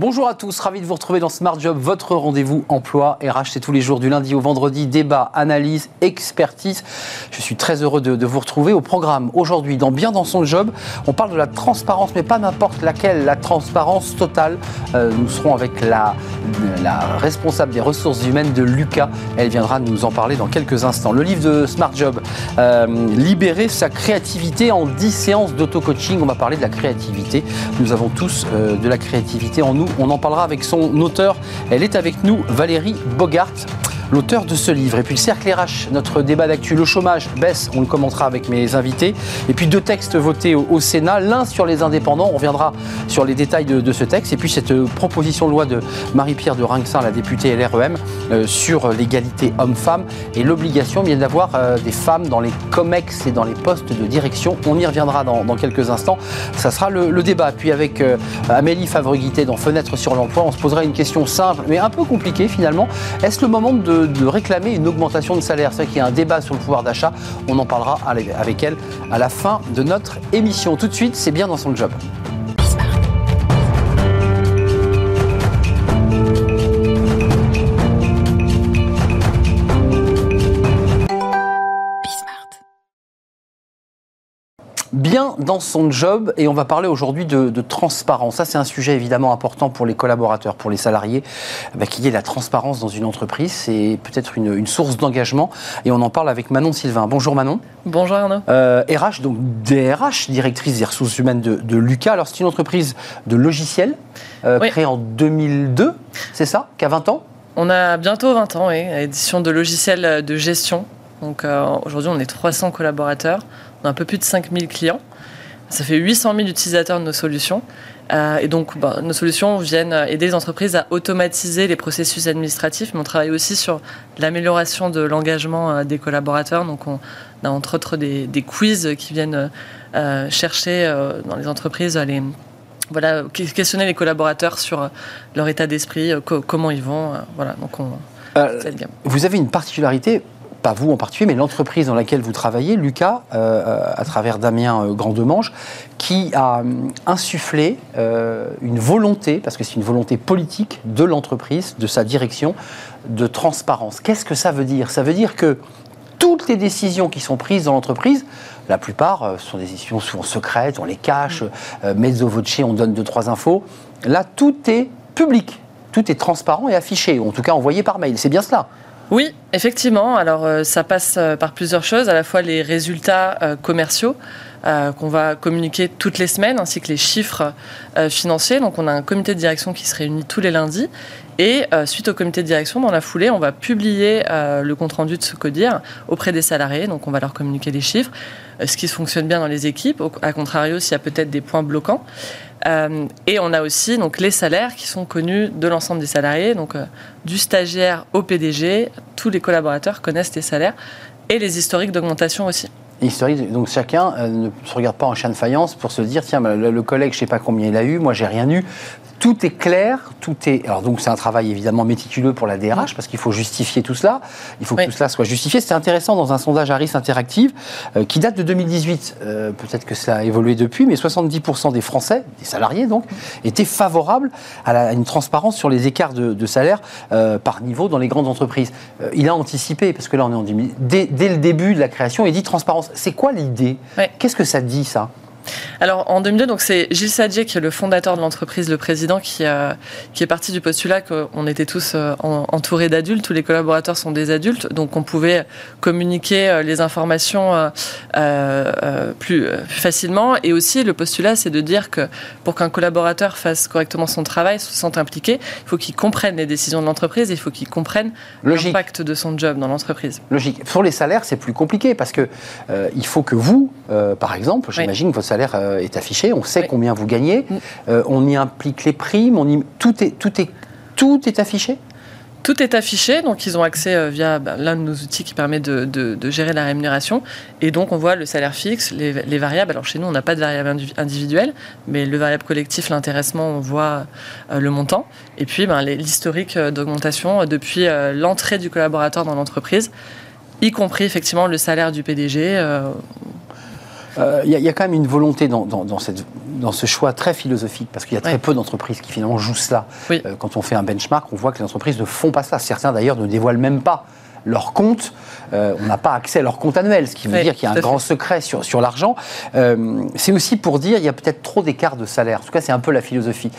Bonjour à tous, ravi de vous retrouver dans Smart Job, votre rendez-vous emploi RH. C'est tous les jours du lundi au vendredi, débat, analyse, expertise. Je suis très heureux de, vous retrouver au programme. Aujourd'hui, dans Bien dans son job, on parle de la transparence, mais pas n'importe laquelle, la transparence totale. Euh, nous serons avec la, responsable des ressources humaines de Lucas. Elle viendra nous en parler dans quelques instants. Le livre de Smart Job, euh, Libérer sa créativité en 10 séances d'auto-coaching. On va parler de la créativité. Nous avons tous euh, de la créativité en nous on en parlera avec son auteur. Elle est avec nous, Valérie Bogart l'auteur de ce livre. Et puis le cercle RH, notre débat d'actu, le chômage baisse, on le commentera avec mes invités. Et puis deux textes votés au, Sénat, l'un sur les indépendants, on reviendra sur les détails de, ce texte, et puis cette euh, proposition de loi de Marie-Pierre de Rinxin, la députée LREM, euh, sur l'égalité homme-femme et l'obligation d'avoir euh, des femmes dans les COMEX et dans les postes de direction. On y reviendra dans, quelques instants. Ça sera le, débat. Puis avec Amélie Favreguité dans Fenêtre sur l'emploi, on se posera une question simple, mais un peu compliquée finalement. Est-ce le moment de de, réclamer une augmentation de salaire. C'est vrai qu'il y a un débat sur le pouvoir d'achat. On en parlera avec elle à la fin de notre émission. Tout de suite, c'est bien dans son job. Bien dans son job et on va parler aujourd'hui de, transparence. Ça, c'est un sujet évidemment important pour les collaborateurs, pour les salariés, bah, qu'il y ait la transparence dans une entreprise. C'est peut-être une, source d'engagement et on en parle avec Manon Sylvain. Bonjour Manon. Bonjour Arnaud. Euh, RH, donc DRH, directrice des ressources humaines de, Lucas. Alors, c'est une entreprise de logiciels euh, créée en 2002, c'est ça Qui a 20 ans? On a bientôt 20 ans, oui. Édition de logiciels de gestion. Donc euh, aujourd'hui, on est 300 collaborateurs. On a un peu plus de 5000 clients. Ça fait 800 000 utilisateurs de nos solutions. Euh, et donc, bah, nos solutions viennent aider les entreprises à automatiser les processus administratifs, mais on travaille aussi sur l'amélioration de l'engagement euh, des collaborateurs. Donc, on a entre autres des, quiz qui viennent euh, chercher dans les entreprises à les voilà, questionner les collaborateurs sur leur état d'esprit, comment ils vont. voilà, donc on, vous avez une particularité pas vous en particulier, mais l'entreprise dans laquelle vous travaillez, Lucas, euh, à travers Damien euh, Grandemange, qui a euh, insufflé une volonté, parce que c'est une volonté politique de l'entreprise, de sa direction, de transparence. Qu'est-ce que ça veut dire? Ça veut dire que toutes les décisions qui sont prises dans l'entreprise, la plupart sont des décisions souvent secrètes, on les cache, mezzo voce, on donne deux, trois infos. Là, tout est public, tout est transparent et affiché, ou en tout cas envoyé par mail. C'est bien cela oui, effectivement. Alors, euh, ça passe euh, par plusieurs choses, à la fois les résultats euh, commerciaux qu'on va communiquer toutes les semaines, ainsi que les chiffres financiers. Donc, on a un comité de direction qui se réunit tous les lundis. Et suite au comité de direction, dans la foulée, on va publier le compte-rendu de ce CODIR auprès des salariés. Donc, on va leur communiquer les chiffres, ce qui fonctionne bien dans les équipes, à contrario, s'il y a peut-être des points bloquants. Euh, et on a aussi donc, les salaires qui sont connus de l'ensemble des salariés, donc euh, du stagiaire au PDG, tous les collaborateurs connaissent les salaires et les historiques d'augmentation aussi. Historique, donc chacun euh, ne se regarde pas en chien de faïence pour se dire tiens, le, le collègue, je ne sais pas combien il a eu, moi j'ai rien eu tout est clair, tout est. Alors donc c'est un travail évidemment méticuleux pour la DRH parce qu'il faut justifier tout cela. Il faut que tout cela soit justifié. C'est intéressant dans un sondage Harris Interactive euh, qui date de 2018. Euh, peut-être que ça a évolué depuis, mais 70% des Français, des salariés donc, étaient favorables à, une transparence sur les écarts de, salaire euh, par niveau dans les grandes entreprises. il a anticipé parce que là on est en dès, dès le début de la création, il dit transparence. C'est quoi l'idée? Qu'est-ce que ça dit ça? Alors en 2002, donc c'est Gilles Sadier qui est le fondateur de l'entreprise, le président, qui, qui est parti du postulat qu'on était tous euh, entourés d'adultes, tous les collaborateurs sont des adultes, donc on pouvait communiquer euh, les informations euh, plus, facilement. Et aussi le postulat, c'est de dire que pour qu'un collaborateur fasse correctement son travail, se sente impliqué, il faut qu'il comprenne les décisions de l'entreprise, il faut qu'il comprenne l'impact de son job dans l'entreprise. Logique. Pour les salaires, c'est plus compliqué parce que il faut que vous, par exemple, j'imagine que votre salaire euh, est affiché, on sait combien vous gagnez, mm. euh, on y implique les primes, on y... tout, est, tout, est, tout est affiché tout est affiché, donc ils ont accès euh, via bah, l'un de nos outils qui permet de, gérer la rémunération. Et donc on voit le salaire fixe, les, variables. Alors chez nous, on n'a pas de variable individuelle, mais le variable collectif, l'intéressement, on voit le montant. Et puis ben, l'historique d'augmentation depuis l'entrée du collaborateur dans l'entreprise, y compris effectivement le salaire du PDG. Il euh, y, a quand même une volonté dans, cette, dans ce choix très philosophique, parce qu'il y a très peu d'entreprises qui finalement jouent cela. quand on fait un benchmark, on voit que les entreprises ne font pas ça. Certains d'ailleurs ne dévoilent même pas leur compte. on n'a pas accès à leur compte annuel, ce qui veut dire qu'il y a un grand secret sur, sur l'argent. c'est aussi pour dire qu'il y a peut-être trop d'écart de salaire. En tout cas, c'est un peu la philosophie.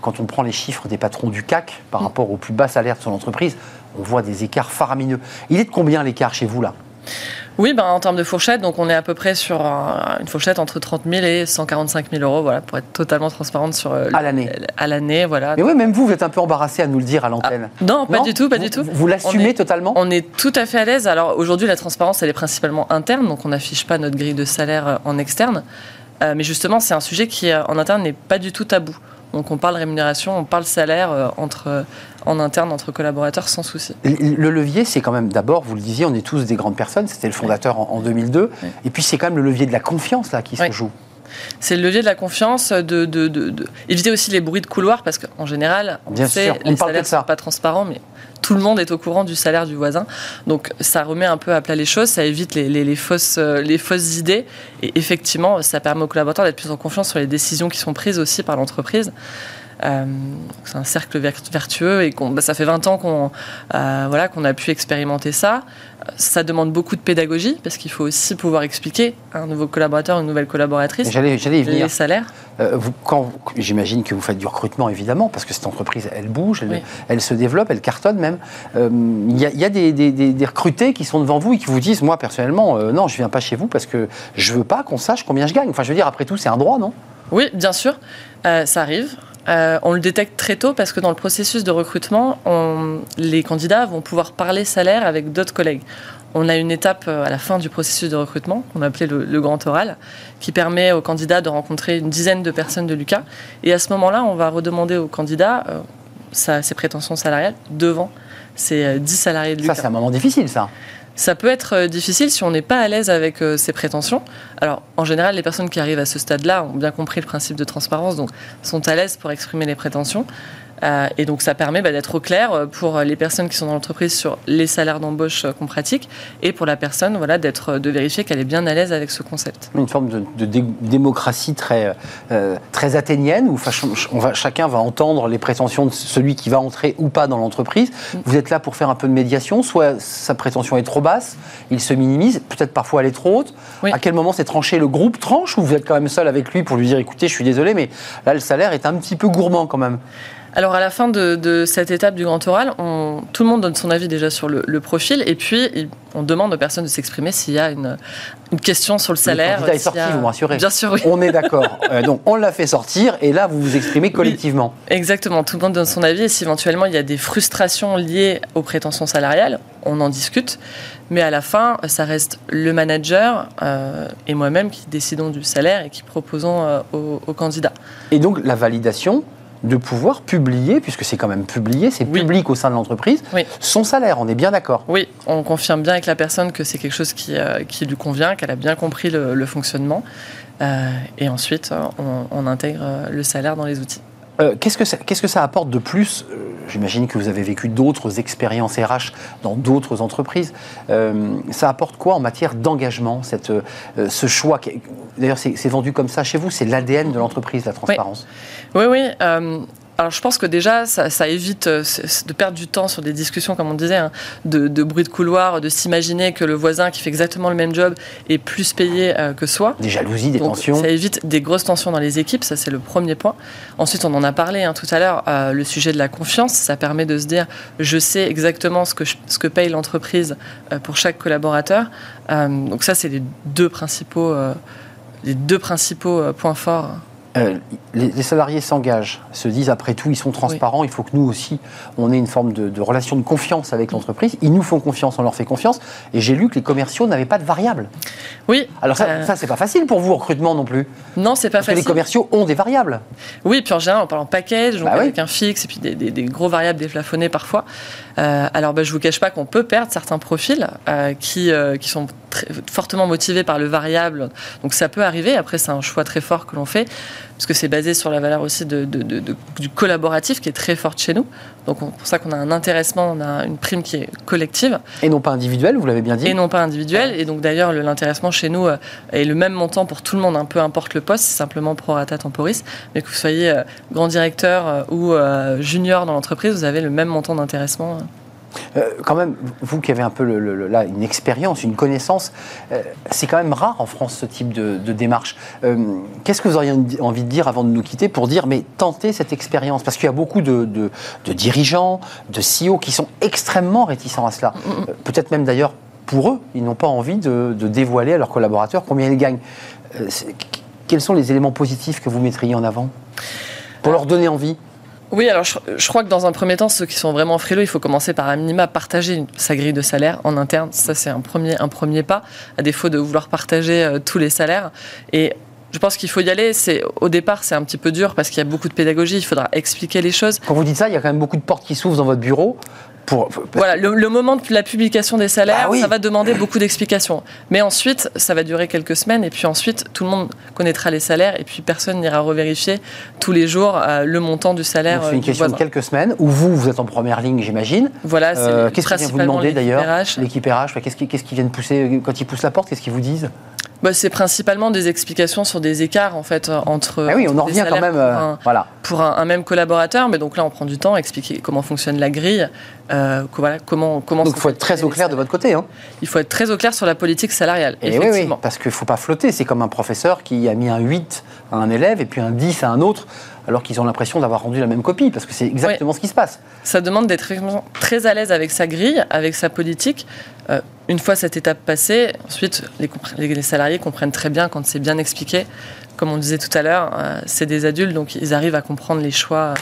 quand on prend les chiffres des patrons du CAC par mm. rapport au plus bas salaire de son entreprise, on voit des écarts faramineux. Il est de combien l'écart chez vous là? Oui, ben, en termes de fourchette, donc on est à peu près sur une fourchette entre 30 000 et 145 000 euros, voilà, pour être totalement transparente sur euh, à l'année. À l'année, voilà. Mais oui, même vous, vous êtes un peu embarrassé à nous le dire à l'antenne. Ah, non, pas du tout, pas du tout. Vous, l'assumez totalement On est tout à fait à l'aise. Alors aujourd'hui, la transparence, elle est principalement interne, donc on n'affiche pas notre grille de salaire euh, en externe. Euh, mais justement, c'est un sujet qui, en interne, n'est pas du tout tabou. Donc on parle rémunération, on parle salaire euh, entre, en interne entre collaborateurs sans souci. Le levier, c'est quand même d'abord, vous le disiez, on est tous des grandes personnes, c'était le fondateur en, 2002, et puis c'est quand même le levier de la confiance là qui se joue. C'est le levier de la confiance, de, de, éviter aussi les bruits de couloir, parce qu'en général, on sait, les salaires ne sont pas transparents, mais tout le monde est au courant du salaire du voisin. Donc ça remet un peu à plat les choses, ça évite les, fausses, euh, les fausses idées. Et effectivement, ça permet aux collaborateurs d'être plus en confiance sur les décisions qui sont prises aussi par l'entreprise. Euh, c'est un cercle vertueux et bah, ça fait 20 ans qu'on euh, voilà, qu'on a pu expérimenter ça. Ça demande beaucoup de pédagogie parce qu'il faut aussi pouvoir expliquer à un nouveau collaborateur, une nouvelle collaboratrice j'allais, j'allais les salaires. Euh, vous, quand, j'imagine que vous faites du recrutement évidemment parce que cette entreprise elle bouge, elle, se développe, elle cartonne même. Il y, a, des, des, des, recrutés qui sont devant vous et qui vous disent moi personnellement non je viens pas chez vous parce que je veux pas qu'on sache combien je gagne. Enfin je veux dire après tout c'est un droit non? Oui bien sûr ça arrive. Euh, on le détecte très tôt parce que dans le processus de recrutement, les candidats vont pouvoir parler salaire avec d'autres collègues. On a une étape euh, à la fin du processus de recrutement, qu'on appelait le, le, grand oral, qui permet aux candidats de rencontrer une dizaine de personnes de Lucas. Et à ce moment-là, on va redemander aux candidats euh, ses prétentions salariales devant ces 10 salariés de Lucas. Ça, c'est un moment difficile, ça. Ça peut être euh, difficile si on n'est pas à l'aise avec euh, ses prétentions. Alors, en général, les personnes qui arrivent à ce stade-là ont bien compris le principe de transparence, donc sont à l'aise pour exprimer les prétentions. Euh, et donc ça permet bah, d'être au clair euh, pour les personnes qui sont dans l'entreprise sur les salaires d'embauche euh, qu'on pratique et pour la personne voilà, d'être, de vérifier qu'elle est bien à l'aise avec ce concept. Une forme de, démocratie très, très athénienne où on va, chacun va entendre les prétentions de celui qui va entrer ou pas dans l'entreprise. Mm. Vous êtes là pour faire un peu de médiation, soit sa prétention est trop basse, il se minimise, peut-être parfois elle est trop haute. À quel moment c'est tranché Le groupe? Tranche ou vous êtes quand même seul avec lui pour lui dire écoutez, je suis désolé, mais là le salaire est un petit peu gourmand quand même? Alors à la fin de, cette étape du grand oral, tout le monde donne son avis déjà sur le, profil et puis on demande aux personnes de s'exprimer s'il y a une, question sur le salaire. Le est sorti, vous me rassurez. Bien sûr, oui. On est d'accord. Euh, donc on l'a fait sortir et là vous vous exprimez collectivement. exactement. Tout le monde donne son avis et si éventuellement il y a des frustrations liées aux prétentions salariales, on en discute. Mais à la fin, ça reste le manager euh, et moi-même qui décidons du salaire et qui proposons euh, aux candidats. Et donc la validation, de pouvoir publier, puisque c'est quand même publié, c'est public au sein de l'entreprise, son salaire, on est bien d'accord. Oui, on confirme bien avec la personne que c'est quelque chose qui, euh, qui lui convient, qu'elle a bien compris le, fonctionnement, euh, et ensuite on, on intègre le salaire dans les outils. Euh, qu'est-ce, que ça, qu'est-ce que ça apporte de plus euh, J'imagine que vous avez vécu d'autres expériences RH dans d'autres entreprises. Euh, ça apporte quoi en matière d'engagement, cette, ce choix D'ailleurs, c'est, c'est vendu comme ça chez vous, c'est l'ADN de l'entreprise, la transparence? Oui, oui. oui alors je pense que déjà, ça, évite euh, de perdre du temps sur des discussions, comme on disait, hein, de, bruit de couloir, de s'imaginer que le voisin qui fait exactement le même job est plus payé euh, que soi. Des jalousies, des tensions. Ça évite des grosses tensions dans les équipes, ça c'est le premier point. Ensuite, on en a parlé hein, tout à l'heure, euh, le sujet de la confiance, ça permet de se dire, je sais exactement ce que, ce que paye l'entreprise pour chaque collaborateur. donc ça, c'est les deux principaux, les deux principaux points forts euh, les, salariés s'engagent, se disent après tout, ils sont transparents, il faut que nous aussi, on ait une forme de, relation de confiance avec l'entreprise. Ils nous font confiance, on leur fait confiance. Et j'ai lu que les commerciaux n'avaient pas de variables. Oui. Alors ça, euh, ça c'est pas facile pour vous, recrutement non plus. Non, c'est pas Parce facile. Que les commerciaux ont des variables. Oui, puis en général, on parle en package, donc bah avec un fixe, et puis des, gros variables déplafonnées parfois. Euh, alors, bah, je vous cache pas qu'on peut perdre certains profils qui, qui sont fortement motivés par le variable. Donc ça peut arriver. Après, c'est un choix très fort que l'on fait, parce que c'est basé sur la valeur aussi de, du collaboratif qui est très forte chez nous. Donc c'est pour ça qu'on a un intéressement, on a une prime qui est collective. Et non pas individuelle, vous l'avez bien dit. Et non pas individuelle. Et donc d'ailleurs, l'intéressement chez nous euh, est le même montant pour tout le monde, un peu importe le poste, c'est simplement pro rata temporis. Mais que vous soyez euh, grand directeur euh, ou junior dans l'entreprise, vous avez le même montant d'intéressement. Euh, quand même, vous qui avez un peu là une expérience, une connaissance, euh, c'est quand même rare en France ce type de, démarche. Euh, qu'est-ce que vous auriez envie de dire avant de nous quitter pour dire mais tentez cette expérience? Parce qu'il y a beaucoup de, dirigeants, de CEO qui sont extrêmement réticents à cela. Mm, mm. Peut-être même d'ailleurs pour eux, ils n'ont pas envie de, dévoiler à leurs collaborateurs combien ils gagnent. quels sont les éléments positifs que vous mettriez en avant? Pour leur donner envie? Oui, alors je, crois que dans un premier temps, ceux qui sont vraiment frileux, il faut commencer par un minima partager sa grille de salaire en interne. Ça, c'est un premier, un premier pas, à défaut de vouloir partager euh, tous les salaires. Et je pense qu'il faut y aller. C'est au départ, c'est un petit peu dur parce qu'il y a beaucoup de pédagogie. Il faudra expliquer les choses. Quand vous dites ça, il y a quand même beaucoup de portes qui s'ouvrent dans votre bureau. Voilà, le, moment de la publication des salaires, bah ça va demander beaucoup d'explications. Mais ensuite, ça va durer quelques semaines, et puis ensuite, tout le monde connaîtra les salaires, et puis personne n'ira revérifier tous les jours euh, le montant du salaire. C'est une euh, question de quelques semaines, où vous, vous êtes en première ligne, j'imagine. Voilà, c'est euh, Qu'est-ce qu'ils vous demander d'ailleurs L'équipe RH, qu'est-ce qu'ils viennent pousser Quand ils poussent la porte, qu'est-ce qu'ils vous disent bah, c'est principalement des explications sur des écarts en fait entre. Ah oui, on en revient quand même. Pour, un, voilà. pour un, même collaborateur, mais donc là on prend du temps à expliquer comment fonctionne la grille, euh, voilà, comment comment. Donc il faut être très au clair de votre côté. Hein. Il faut être très au clair sur la politique salariale. Et effectivement. Oui, parce qu'il ne faut pas flotter. C'est comme un professeur qui a mis un 8 à un élève et puis un 10 à un autre alors qu'ils ont l'impression d'avoir rendu la même copie, parce que c'est exactement ce qui se passe. Ça demande d'être très à l'aise avec sa grille, avec sa politique. Euh, une fois cette étape passée, ensuite, les, salariés comprennent très bien quand c'est bien expliqué. Comme on disait tout à l'heure, euh, c'est des adultes, donc ils arrivent à comprendre les choix,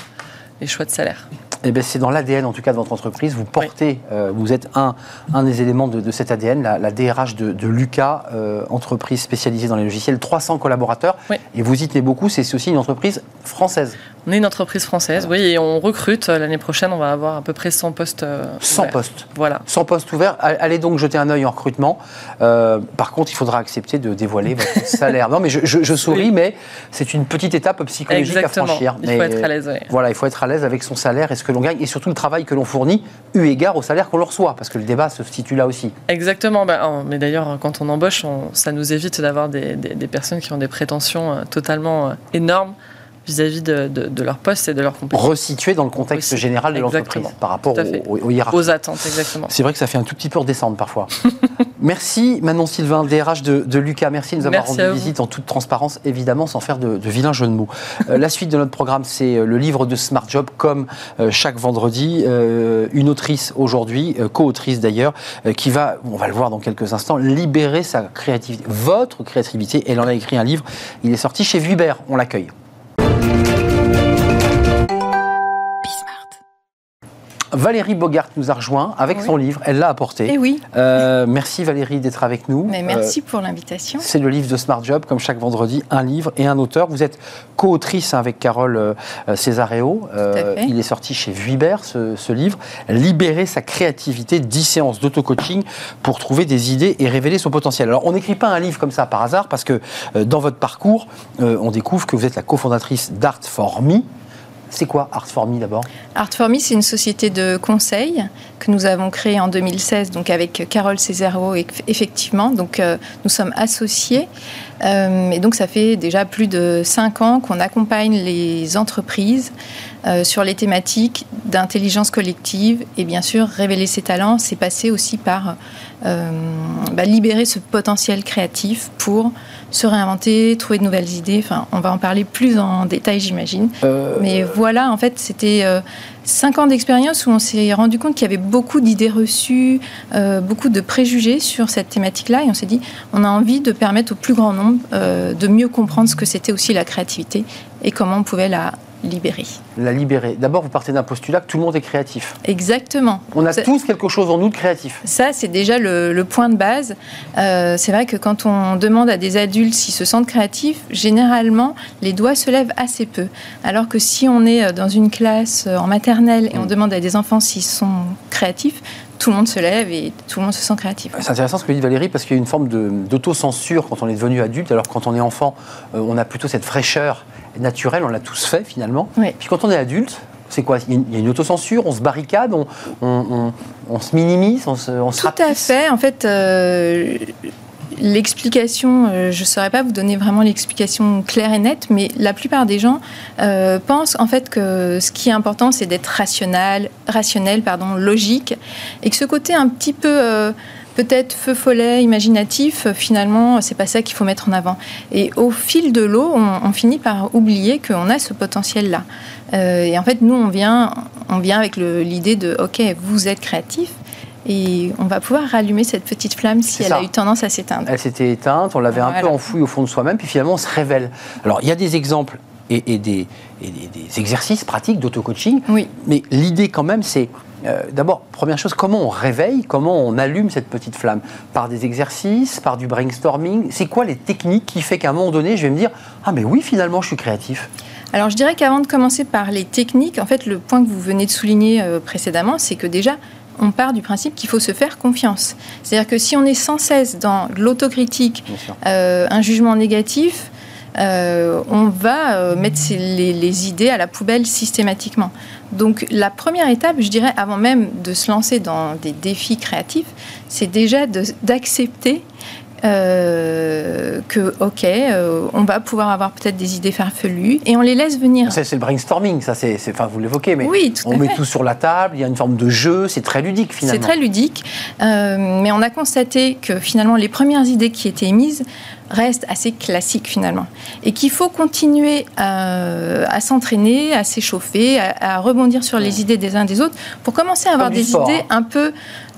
les choix de salaire. Eh ben, c'est dans l'ADN en tout cas de votre entreprise. Vous portez, euh, vous êtes un, un des éléments de, cet ADN, la, DRH de, de Lucas, euh, entreprise spécialisée dans les logiciels, 300 collaborateurs. Et vous y tenez beaucoup, c'est aussi une entreprise française. On est une entreprise française, oui, et on recrute. Euh, l'année prochaine, on va avoir à peu près 100 postes. 100 postes. Voilà. 100 postes ouverts. Allez donc jeter un œil en recrutement. par contre, il faudra accepter de dévoiler votre salaire. Non, mais je, souris, mais c'est une petite étape psychologique à franchir. Il faut être à l'aise. Voilà, il faut être à l'aise avec son salaire. Est-ce que l'on gagne et surtout le travail que l'on fournit eu égard au salaire qu'on leur reçoit, parce que le débat se situe là aussi. Exactement, bah, mais d'ailleurs quand on embauche, ça nous évite d'avoir des, personnes qui ont des prétentions euh, totalement euh, énormes vis-à-vis de, leur poste et de leur compétences. Resitué dans le contexte général de l'entreprise par rapport aux, aux, hiérarchies. Aux attentes, exactement. C'est vrai que ça fait un tout petit peu redescendre parfois. Merci Manon Sylvain, DRH de, Lucas. Merci de nous avoir rendu visite en toute transparence, évidemment, sans faire de, vilains jeux de mots. Euh, la suite de notre programme, c'est euh, le livre de Smart Job, comme euh, chaque vendredi. une autrice aujourd'hui, co-autrice d'ailleurs, qui va, on va le voir dans quelques instants, libérer sa créativité, votre créativité. Elle en a écrit un livre. Il est sorti chez Vuibert. On l'accueille. Thank you. Valérie Bogart nous a rejoint avec son livre. Elle l'a apporté. Et eh oui. Euh, merci Valérie d'être avec nous. Mais merci euh, pour l'invitation. C'est le livre de Smart Job, comme chaque vendredi, un livre et un auteur. Vous êtes co-autrice avec Carole euh, Césareo. il est sorti chez Vuibert, ce, livre. Libérer sa créativité, 10 séances d'auto-coaching pour trouver des idées et révéler son potentiel. Alors, on n'écrit pas un livre comme ça par hasard parce que dans votre parcours, on découvre que vous êtes la cofondatrice d'Art for Me. C'est quoi Art d'abord Art Me, c'est une société de conseil que nous avons créée en 2016, donc avec Carole Césaro, effectivement. Donc, euh, nous sommes associés. Euh, et donc, ça fait déjà plus de cinq ans qu'on accompagne les entreprises euh, sur les thématiques d'intelligence collective. Et bien sûr, révéler ses talents, c'est passer aussi par bah, libérer ce potentiel créatif pour se réinventer, trouver de nouvelles idées. Enfin, on va en parler plus en détail, j'imagine. Euh, Mais voilà, en fait, c'était euh, cinq ans d'expérience où on s'est rendu compte qu'il y avait beaucoup d'idées reçues, euh, beaucoup de préjugés sur cette thématique-là, et on s'est dit, on a envie de permettre au plus grand nombre de mieux comprendre ce que c'était aussi la créativité et comment on pouvait la libérer. La libérer. D'abord, vous partez d'un postulat que tout le monde est créatif. Exactement. On a tous quelque chose en nous de créatif. Ça, c'est déjà le, point de base. Euh, c'est vrai que quand on demande à des adultes s'ils se sentent créatifs, généralement, les doigts se lèvent assez peu. Alors que si on est euh, dans une classe euh, en maternelle et on mm. demande à des enfants s'ils sont créatifs, tout le monde se lève et tout le monde se sent créatif. C'est intéressant ce que dit Valérie parce qu'il y a une forme d'autocensure quand on est devenu adulte, alors quand on est enfant, euh, on a plutôt cette fraîcheur naturelle, on l'a tous fait finalement. Puis quand on est adulte, c'est quoi? Il y a une autocensure, on se barricade, on, se minimise, on se, on Tout à fait. En fait, euh, l'explication, euh, je ne saurais pas vous donner vraiment l'explication claire et nette, mais la plupart des gens euh, pensent en fait que ce qui est important, c'est d'être rationnel, rationnel, pardon, logique, et que ce côté un petit peu peut-être feu follet, imaginatif, finalement, c'est pas ça qu'il faut mettre en avant. Et au fil de l'eau, on, finit par oublier qu'on a ce potentiel-là. Euh, et en fait, nous, on vient, on vient avec l'idée de, OK, vous êtes créatif, et on va pouvoir rallumer cette petite flamme si elle a eu tendance à s'éteindre. Elle s'était éteinte, on l'avait un peu enfouie au fond de soi-même, puis finalement on se révèle. Alors il y a des exemples et, des, et des, exercices pratiques d'auto-coaching, oui. mais l'idée quand même c'est euh, d'abord, première chose, comment on réveille, comment on allume cette petite flamme? Par des exercices, par du brainstorming? C'est quoi les techniques qui fait qu'à un moment donné, je vais me dire Ah, mais oui, finalement, je suis créatif alors je dirais qu'avant de commencer par les techniques, en fait le point que vous venez de souligner euh, précédemment, c'est que déjà on part du principe qu'il faut se faire confiance. C'est-à-dire que si on est sans cesse dans l'autocritique, euh, un jugement négatif, euh, on va euh, mettre les, idées à la poubelle systématiquement. Donc la première étape, je dirais, avant même de se lancer dans des défis créatifs, c'est déjà d'accepter euh, que, ok, on va pouvoir avoir peut-être des idées farfelues et on les laisse venir. C'est le brainstorming, ça, c'est, enfin, vous l'évoquez, mais oui, on met tout sur la table, il y a une forme de jeu, c'est très ludique finalement. C'est très ludique, mais on a constaté que finalement les premières idées qui étaient émises reste assez classique finalement. Et qu'il faut continuer à, s'entraîner, à s'échauffer, à, rebondir sur les idées des uns des autres pour commencer à avoir des idées hein. un peu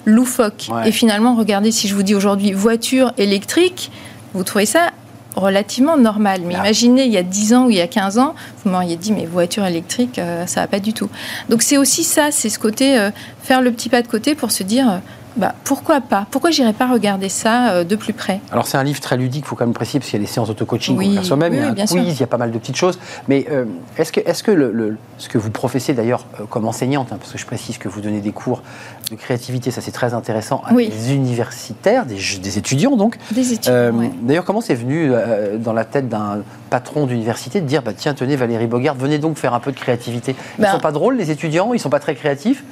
loufoques. Et finalement, regardez, si je vous dis aujourd'hui voiture électrique, vous trouvez ça relativement normal. Mais imaginez, il y a 10 ans ou il y a 15 ans, vous m'auriez dit, mais voiture électrique, euh, ça va pas du tout. Donc c'est aussi ça, c'est ce côté, euh, faire le petit pas de côté pour se dire, euh, bah, pourquoi pas? Pourquoi j'irais pas regarder ça euh, de plus près? Alors c'est un livre très ludique, il faut quand même préciser, parce qu'il y a des séances d'auto-coaching oui, faire soi-même, il y a un quiz, il y a pas mal de petites choses. Mais euh, est-ce que, est-ce que le, ce que vous professez d'ailleurs euh, comme enseignante, hein, parce que je précise que vous donnez des cours de créativité, ça c'est très intéressant, à des universitaires, des, des, étudiants donc. Des étudiants, D'ailleurs, comment c'est venu dans la tête d'un patron d'université de dire, bah, tiens, tenez Valérie Bogart, venez donc faire un peu de créativité? Ils ne ben sont pas drôles les étudiants Ils ne sont pas très créatifs?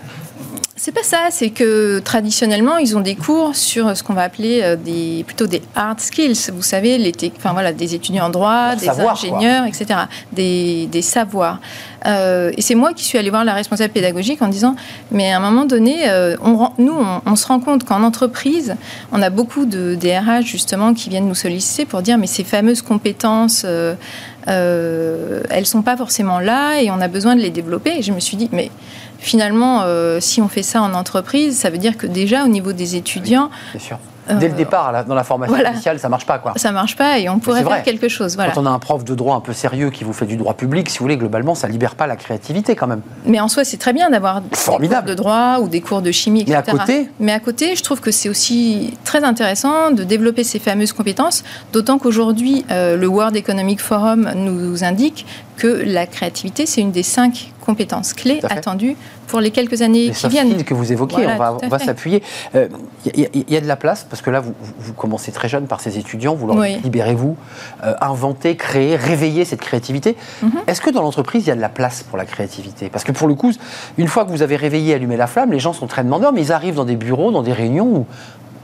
C'est pas ça, c'est que traditionnellement, ils ont des cours sur ce qu'on va appeler euh, des, plutôt des hard skills. Vous savez, les enfin, voilà, des étudiants en droit, des ingénieurs, etc., des, des savoirs. Euh, et c'est moi qui suis allée voir la responsable pédagogique en disant, mais à un moment donné, euh, on, nous, on, se rend compte qu'en entreprise, on a beaucoup de DRH justement qui viennent nous solliciter pour dire, mais ces fameuses compétences, euh, elles sont pas forcément là et on a besoin de les développer. Et je me suis dit, mais finalement, euh, si on fait ça en entreprise, ça veut dire que déjà au niveau des étudiants, sûr. Dès le euh, départ, dans la formation initiale, ça marche pas, quoi. Ça marche pas et on pourrait faire quelque chose. Voilà. Quand on a un prof de droit un peu sérieux qui vous fait du droit public, si vous voulez, globalement, ça libère pas la créativité quand même. Mais en soi, c'est très bien d'avoir des cours de droit ou des cours de chimie, etc. Mais à côté, Mais à côté je trouve que c'est aussi très intéressant de développer ces fameuses compétences, d'autant qu'aujourd'hui, euh, le World Economic Forum nous indique que la créativité, c'est une des cinq compétences clés attendues pour les quelques années les qui viennent. que vous évoquez, on va, va s'appuyer. Il euh, y, a de la place, parce que là, vous, vous commencez très jeune par ces étudiants, vous leur libérez-vous, euh, inventez, créez, réveillez cette créativité. Mhm. Est-ce que dans l'entreprise, il y a de la place pour la créativité? Parce que pour le coup, une fois que vous avez réveillé, allumé la flamme, les gens sont très demandeurs, mais ils arrivent dans des bureaux, dans des réunions où,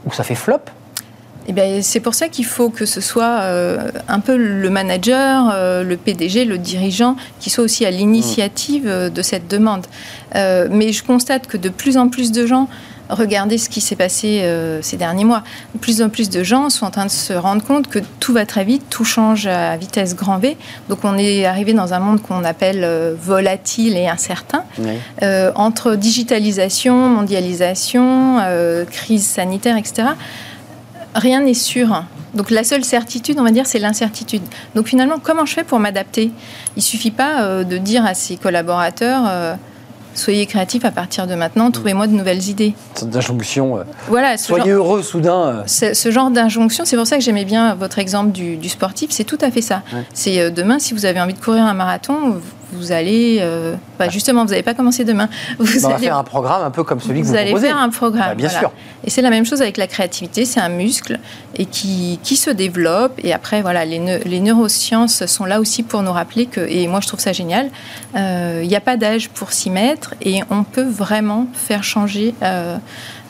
où ça fait flop. Eh c'est pour ça qu'il faut que ce soit euh, un peu le manager, euh, le PDG, le dirigeant, qui soit aussi à l'initiative euh, de cette demande. mais je constate que de plus en plus de gens, regardez ce qui s'est passé ces derniers mois, de plus en plus de gens sont en train de se rendre compte que tout va très vite, tout change à vitesse grand V. Donc on est arrivé dans un monde qu'on appelle volatile et incertain. entre digitalisation, mondialisation, crise sanitaire, etc rien n'est sûr. Donc la seule certitude, on va dire, c'est l'incertitude. Donc finalement, comment je fais pour m'adapter? Il suffit pas euh, de dire à ses collaborateurs euh, soyez créatifs à partir de maintenant, trouvez-moi de nouvelles idées. D'injonction. Euh, voilà, soyez heureux soudain. Ce genre d'injonction, c'est pour ça que j'aimais bien votre exemple du, sportif. C'est tout à fait ça. C'est demain, si vous avez envie de courir un marathon, vous allez Bah, justement, vous n'avez pas commencé demain. Vous on va faire un programme un peu comme celui que vous, vous allez faire un programme. Bah, bien sûr. Et c'est la même chose avec la créativité. C'est un muscle et qui, qui, se développe. Et après, voilà, les, les, neurosciences sont là aussi pour nous rappeler que, et moi je trouve ça génial, euh, il n'y a pas d'âge pour s'y mettre et on peut vraiment faire changer euh,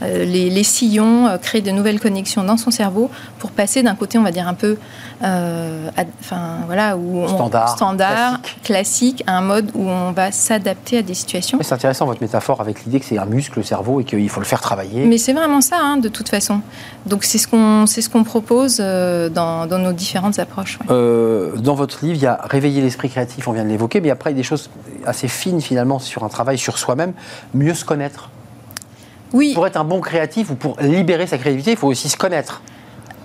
euh, les, sillons, euh, créer de nouvelles connexions dans son cerveau pour passer d'un côté, on va dire, un peu euh, enfin, voilà, où standard, standard classique. à un mode où on va s'adapter à des situations. C'est intéressant votre métaphore avec l'idée que c'est un muscle, le cerveau, et qu'il faut le faire travailler. Mais c'est vraiment ça, hein, de toute façon. Donc c'est ce qu'on ce qu'on propose dans, dans, nos différentes approches. dans votre livre, il y a Réveiller l'esprit créatif, on vient de l'évoquer, mais après, il y a des choses assez fines finalement sur un travail sur soi-même, mieux se connaître. Pour être un bon créatif ou pour libérer sa créativité, il faut aussi se connaître.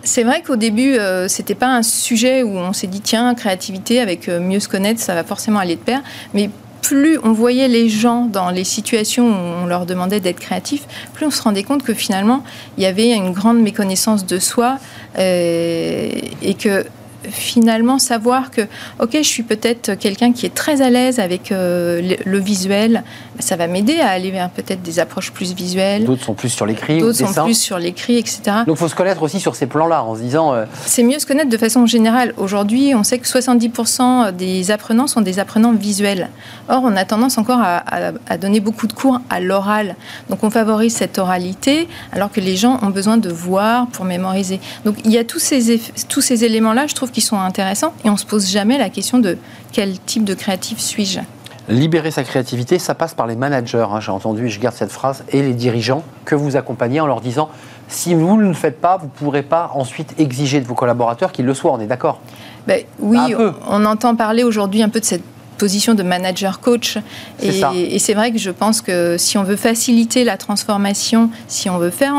C'est vrai qu'au début, ce euh, c'était pas un sujet où on s'est dit tiens, créativité avec euh, mieux se connaître, ça va forcément aller de pair. Mais plus on voyait les gens dans les situations où on leur demandait d'être créatifs, plus on se rendait compte que finalement, il y avait une grande méconnaissance de soi euh, et que finalement savoir que, ok, je suis peut-être quelqu'un qui est très à l'aise avec euh, le, visuel, ça va m'aider à aller vers peut-être des approches plus visuelles. D'autres sont plus sur l'écrit, d'autres sont plus sur l'écrit, etc. Donc il faut se connaître aussi sur ces plans-là en se disant. Euh, C'est mieux se connaître de façon générale. Aujourd'hui, on sait que 70% des apprenants sont des apprenants visuels. Or, on a tendance encore à, à donner beaucoup de cours à l'oral. Donc on favorise cette oralité alors que les gens ont besoin de voir pour mémoriser. Donc il y a tous ces, tous ces éléments-là, je trouve qui sont intéressants et on se pose jamais la question de quel type de créatif suis-je. Libérer sa créativité, ça passe par les managers, hein, j'ai entendu, je garde cette phrase, et les dirigeants que vous accompagnez en leur disant si vous ne le faites pas, vous ne pourrez pas ensuite exiger de vos collaborateurs qu'ils le soient, on est d'accord? Ben, Oui, on entend parler aujourd'hui un peu de cette position de manager coach. Et, c'est vrai que je pense que si on veut faciliter la transformation, si on veut faire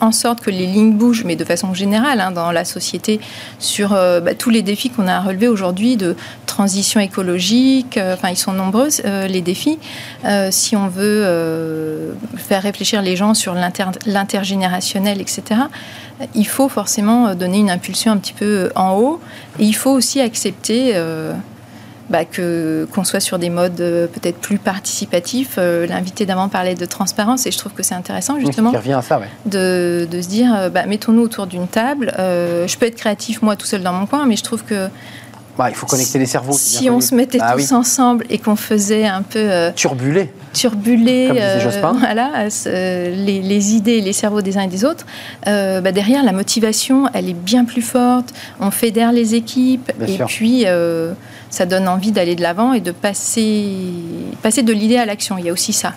en, sorte que les lignes bougent, mais de façon générale hein, dans la société, sur euh, bah, tous les défis qu'on a à relever aujourd'hui de transition écologique, euh, enfin ils sont nombreux euh, les défis. si on veut faire réfléchir les gens sur l'intergénérationnel, etc il faut forcément donner une impulsion un petit peu en haut et il faut aussi accepter bah, que qu'on soit sur des modes euh, peut-être plus participatifs. Euh, l'invité d'avant parlait de transparence et je trouve que c'est intéressant justement de, de, se dire euh, bah, mettons-nous autour d'une table. je peux être créatif moi tout seul dans mon coin, mais je trouve que bah, il faut connecter les cerveaux. Si on se mettait ah tous ensemble et qu'on faisait un peu turbuler, turbuler, voilà, les, les, idées, les cerveaux des uns et des autres. bah, derrière, la motivation, elle est bien plus forte. On fédère les équipes et puis ça donne envie d'aller de l'avant et de passer, passer de l'idée à l'action. Il y a aussi ça.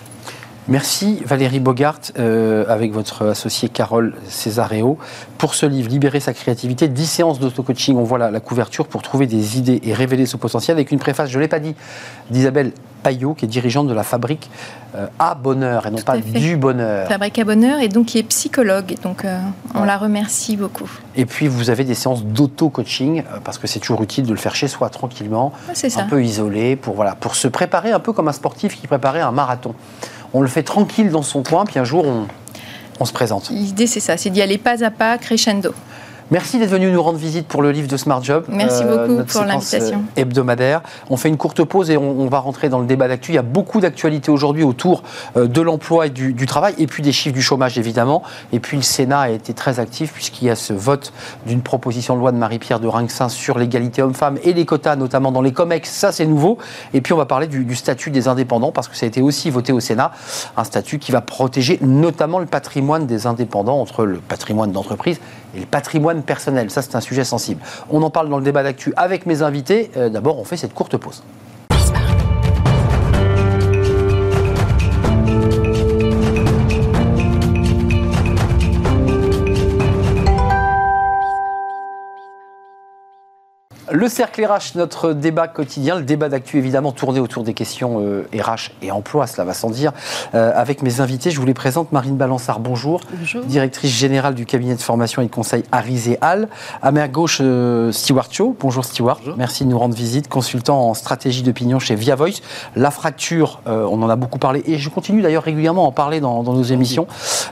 Merci Valérie Bogart, euh, avec votre associé Carole Césareo, pour ce livre Libérer sa créativité, 10 séances d'auto-coaching. On voit la, couverture pour trouver des idées et révéler ce potentiel avec une préface, je ne l'ai pas dit, d'Isabelle Payot, qui est dirigeante de la fabrique euh, à bonheur et non pas du bonheur. Fabrique à bonheur et donc qui est psychologue. Donc euh, on la remercie beaucoup. Et puis vous avez des séances d'auto-coaching parce que c'est toujours utile de le faire chez soi tranquillement, un peu isolé, pour, voilà, pour se préparer un peu comme un sportif qui préparait un marathon on le fait tranquille dans son coin, puis un jour on, se présente. L'idée c'est ça, c'est d'y aller pas à pas, crescendo. Merci d'être venu nous rendre visite pour le livre de Smart Job. Merci euh, beaucoup pour l'invitation. Hebdomadaire. On fait une courte pause et on, va rentrer dans le débat d'actu. Il y a beaucoup d'actualités aujourd'hui autour euh, de l'emploi et du, travail, et puis des chiffres du chômage évidemment. Et puis le Sénat a été très actif puisqu'il y a ce vote d'une proposition de loi de Marie-Pierre de Rinxin sur l'égalité homme-femme et les quotas, notamment dans les COMEX. Ça, c'est nouveau. Et puis on va parler du, du statut des indépendants parce que ça a été aussi voté au Sénat. Un statut qui va protéger notamment le patrimoine des indépendants entre le patrimoine d'entreprise et le patrimoine personnel. Ça, c'est un sujet sensible. On en parle dans le débat d'actu avec mes invités. Euh, d'abord, on fait cette courte pause. Le cercle RH, notre débat quotidien, le débat d'actu évidemment tourné autour des questions RH euh, et emploi, cela va sans dire. Euh, avec mes invités, je vous les présente. Marine Balançard, bonjour. bonjour. Directrice générale du cabinet de formation et de conseil Arizé Hall. À ma gauche, euh, Stewart Cho. Bonjour Stewart. Merci de nous rendre visite. Consultant en stratégie d'opinion chez Via Voice. La fracture, on en a beaucoup parlé et je continue d'ailleurs régulièrement à en parler dans, nos émissions.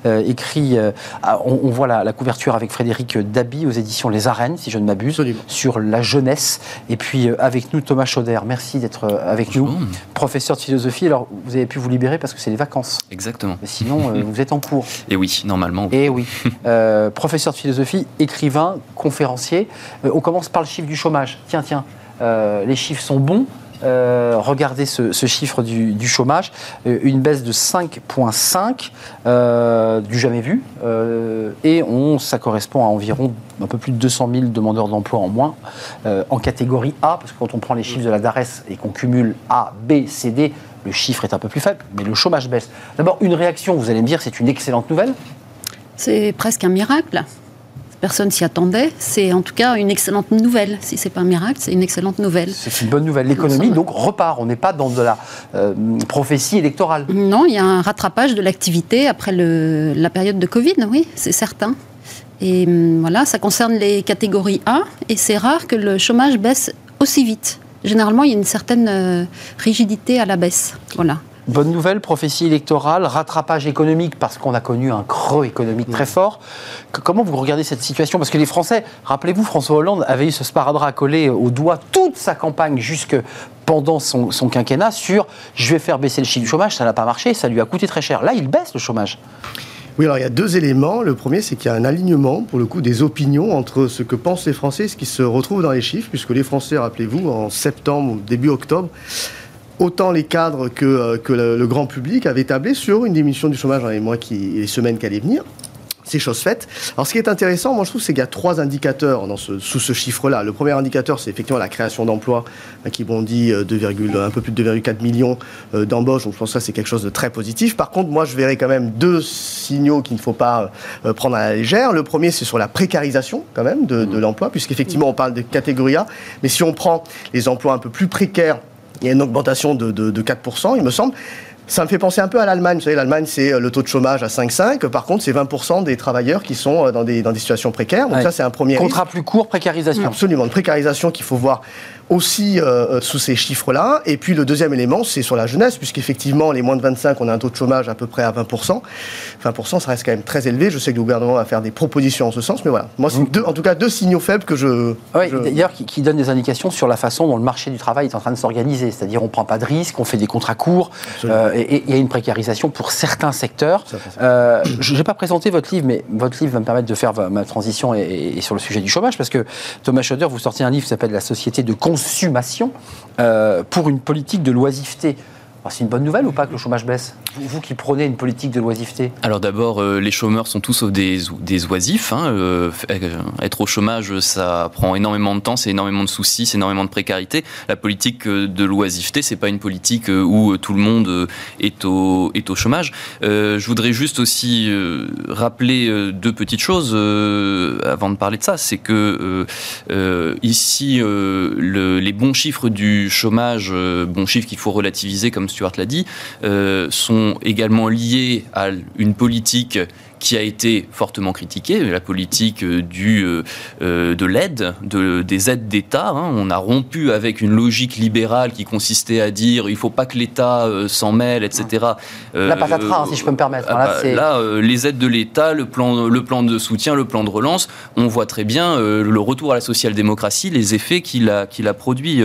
écrit, ah, on, voit la, la, couverture avec Frédéric Dabi aux éditions Les Arènes, si je ne m'abuse, sur la jeunesse Et puis avec nous, Thomas Chauder. Merci d'être avec nous. Professeur de philosophie. Alors, vous avez pu vous libérer parce que c'est les vacances. Exactement. Mais sinon, vous êtes en cours. Et oui, normalement. Et oui. professeur de philosophie, écrivain, conférencier. on commence par le chiffre du chômage. Tiens, tiens. les chiffres sont bons. Euh, regardez ce, chiffre du, chômage, euh, une baisse de 5,5 euh, du jamais vu, et ça correspond à environ un peu plus de 200 000 demandeurs d'emploi en moins en catégorie A, parce que quand on prend les chiffres de la DARES et qu'on cumule A, B, C, D, le chiffre est un peu plus faible, mais le chômage baisse. D'abord, une réaction, vous allez me dire, c'est une excellente nouvelle. C'est presque un miracle personne s'y attendait. C'est en tout cas une excellente nouvelle. Si c'est pas un miracle, c'est une excellente nouvelle. C'est une bonne nouvelle. L'économie donc repart. On n'est pas dans de la euh, prophétie électorale. Non, il y a un rattrapage de l'activité après le, la période de Covid, oui, c'est certain. Et hum, voilà, ça concerne les catégories A, et c'est rare que le chômage baisse aussi vite. Généralement, il y a une certaine euh, rigidité à la baisse. Voilà. Bonne nouvelle, prophétie électorale, rattrapage économique parce qu'on a connu un creux économique très fort. Comment vous regardez cette situation? Parce que les Français, rappelez-vous, François Hollande avait eu ce sparadrap collé au doigt toute sa campagne jusque pendant son, quinquennat sur je vais faire baisser le chiffre du chômage, ça n'a pas marché, ça lui a coûté très cher. Là, il baisse le chômage. Oui, alors il y a deux éléments. Le premier, c'est qu'il y a un alignement, pour le coup, des opinions entre ce que pensent les Français et ce qui se retrouve dans les chiffres, puisque les Français, rappelez-vous, en septembre, début octobre, autant les cadres que, euh, que le, grand public avaient tablé sur une diminution du chômage dans les mois qui, et les semaines qui allaient venir. C'est chose faite. Alors, ce qui est intéressant, moi, je trouve, c'est qu'il y a trois indicateurs dans ce, sous ce chiffre-là. Le premier indicateur, c'est effectivement la création d'emplois, hein, qui bondit 2, euh, un peu plus de 2,4 millions euh, d'embauches. Donc, je pense que ça, c'est quelque chose de très positif. Par contre, moi, je verrais quand même deux signaux qu'il ne faut pas prendre à la légère. Le premier, c'est sur la précarisation, quand même, de, de l'emploi, puisqu'effectivement, on parle de catégorie A. Mais si on prend les emplois un peu plus précaires, il y a une augmentation de, de, 4%, il me semble. Ça me fait penser un peu à l'Allemagne. Vous savez, l'Allemagne, c'est euh, le taux de chômage à 5,5. Par contre, c'est 20% des travailleurs qui sont euh, dans des, dans des situations précaires. Donc ça, c'est un premier Contrat plus court, précarisation. Absolument, une précarisation qu'il faut voir aussi euh, euh, sous ces chiffres-là. Et puis le deuxième élément, c'est sur la jeunesse, puisqu'effectivement, les moins de 25, on a un taux de chômage à peu près à 20%. 20%, ça reste quand même très élevé. Je sais que le gouvernement va faire des propositions en ce sens, mais voilà. Moi, c'est deux, en tout cas deux signaux faibles que je. Oui, d'ailleurs, qui, qui, donnent des indications sur la façon dont le marché du travail est en train de s'organiser. C'est-à-dire, on ne prend pas de risques, on fait des contrats courts, euh, et il y a une précarisation pour certains secteurs. je n'ai pas présenté votre livre, mais votre livre va me permettre de faire ma transition et, sur le sujet du chômage, parce que Thomas Schroeder, vous sortez un livre qui s'appelle La société de euh, pour une politique de loisiveté. C'est une bonne nouvelle ou pas que le chômage baisse? Vous qui prenez une politique de loisiveté Alors d'abord, euh, les chômeurs sont tous des, des oisifs. Hein, euh, être au chômage, ça prend énormément de temps, c'est énormément de soucis, c'est énormément de précarité. La politique de loisiveté, c'est pas une politique où tout le monde est au, est au chômage. je voudrais juste aussi rappeler deux petites choses avant de parler de ça. C'est que ici, le, les bons chiffres du chômage, bons chiffres qu'il faut relativiser comme Stuart l'a dit, euh, sont également liés à une politique qui a été fortement critiquée, la politique euh, du, euh, euh, de l'aide, de, des aides d'État. Hein. On a rompu avec une logique libérale qui consistait à dire il ne faut pas que l'État s'en mêle, etc. la patatras, hein, si je peux me permettre. Ah bah, là, les aides de l'État, le plan, le plan de soutien, le plan de relance, on voit très bien le retour à la social-démocratie, les effets qu'il a, qu'il a produits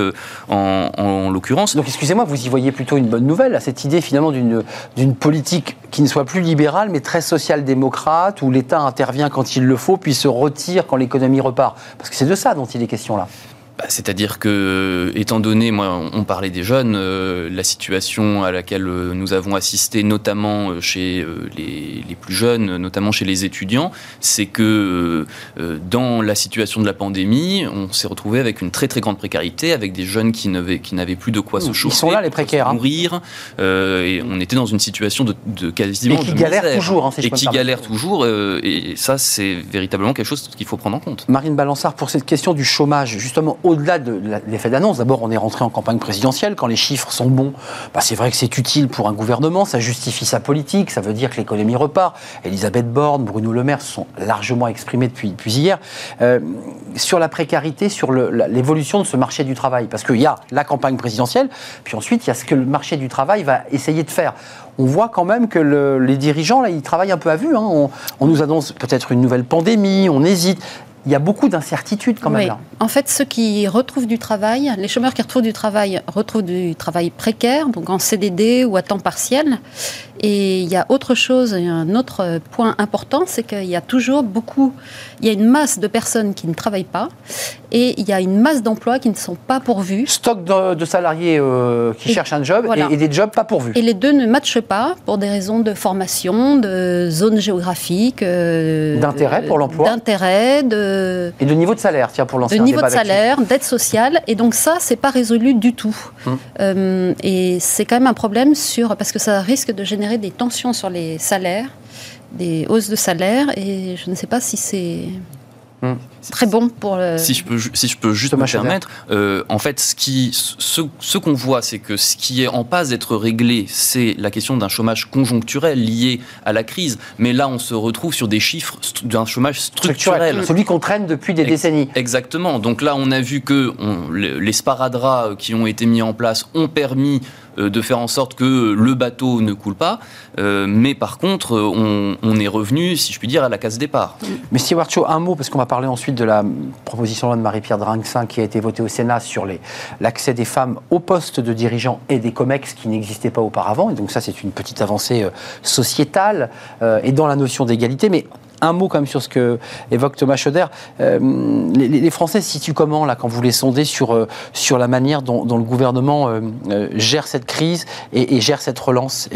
en, en l'occurrence. Donc excusez-moi, vous y voyez plutôt une bonne nouvelle, à cette idée finalement d'une politique qui ne soit plus libérale mais très où l'État intervient quand il le faut, puis se retire quand l'économie repart Parce que c'est de ça dont il est question là. Bah, c'est-à-dire que, étant donné, moi, on parlait des jeunes, euh, la situation à laquelle euh, nous avons assisté, notamment euh, chez les, plus jeunes, notamment chez les étudiants, c'est que dans la situation de la pandémie, on s'est retrouvé avec une très très grande précarité, avec des jeunes qui n'avaient qui n'avaient plus de quoi se chauffer, ils sont là les précaires, hein. nourrir, et on était dans une situation de, de quasiment et qui galèrent toujours, hein, et qui galèrent toujours, et ça c'est véritablement quelque chose qu'il faut prendre en compte. Marine Balançard, pour cette question du chômage, justement au-delà de l'effet d'annonce, d'abord on est rentré en campagne présidentielle, quand les chiffres sont bons, bah c'est vrai que c'est utile pour un gouvernement, ça justifie sa politique, ça veut dire que l'économie repart. Elisabeth Borne, Bruno Le Maire se sont largement exprimés depuis, hier. Euh, sur la précarité, sur l'évolution de ce marché du travail, parce qu'il y a la campagne présidentielle, puis ensuite il y a ce que le marché du travail va essayer de faire on voit quand même que les dirigeants, là, ils travaillent un peu à vue. Hein. On, nous annonce peut-être une nouvelle pandémie, on hésite il y a beaucoup d'incertitudes quand même Oui. là. En fait, ceux qui retrouvent du travail, les chômeurs qui retrouvent du travail, retrouvent du travail précaire, donc en CDD ou à temps partiel. Et il y a autre chose, un autre point important, c'est qu'il y a toujours beaucoup, il y a une masse de personnes qui ne travaillent pas et il y a une masse d'emplois qui ne sont pas pourvus. Stock de, de salariés euh, qui Et- cherchent un job voilà. et, et des jobs pas pourvus. Et les deux ne matchent pas pour des raisons de formation, de zone géographique, euh, D'intérêt pour l'emploi. d'intérêt, de, Et de niveau de salaire, tiens, pour de l'ancien niveau de débat là-dessus. salaire, d'aide sociale, et donc ça, c'est pas résolu du tout. Hum. Euh, et c'est quand même un problème sur parce que ça risque de générer des tensions sur les salaires, des hausses de salaire, et je ne sais pas si c'est Hum. très bon pour le. Si je peux, si je peux juste Thomas me permettre, euh, en fait, ce qui, ce, ce qu'on voit, c'est que ce qui est en passe d'être réglé, c'est la question d'un chômage conjoncturel lié à la crise. Mais là, on se retrouve sur des chiffres d'un chômage structurel. Structurel. Celui qu'on traîne depuis des Ex- décennies. Exactement. Donc là, on a vu que on- les sparadraps qui ont été mis en place ont permis euh, de faire en sorte que le bateau ne coule pas. Euh, mais par contre, euh, on, est revenu, si je puis dire, à la case départ. Mais Stewart Shaw, un mot, parce qu'on va parler ensuite de la proposition de Marie-Pierre Drinxin qui a été votée au Sénat sur l'accès des femmes aux postes de dirigeants et des COMEX qui n'existaient pas auparavant. Et donc ça, c'est une petite avancée euh, sociétale euh, et dans la notion d'égalité. Mais un mot quand même sur ce que évoque Thomas Schoder. Euh, les, Français se situent comment là quand vous les sondez sur, euh, sur la manière dont, le gouvernement euh, gère cette crise et, gère cette relance?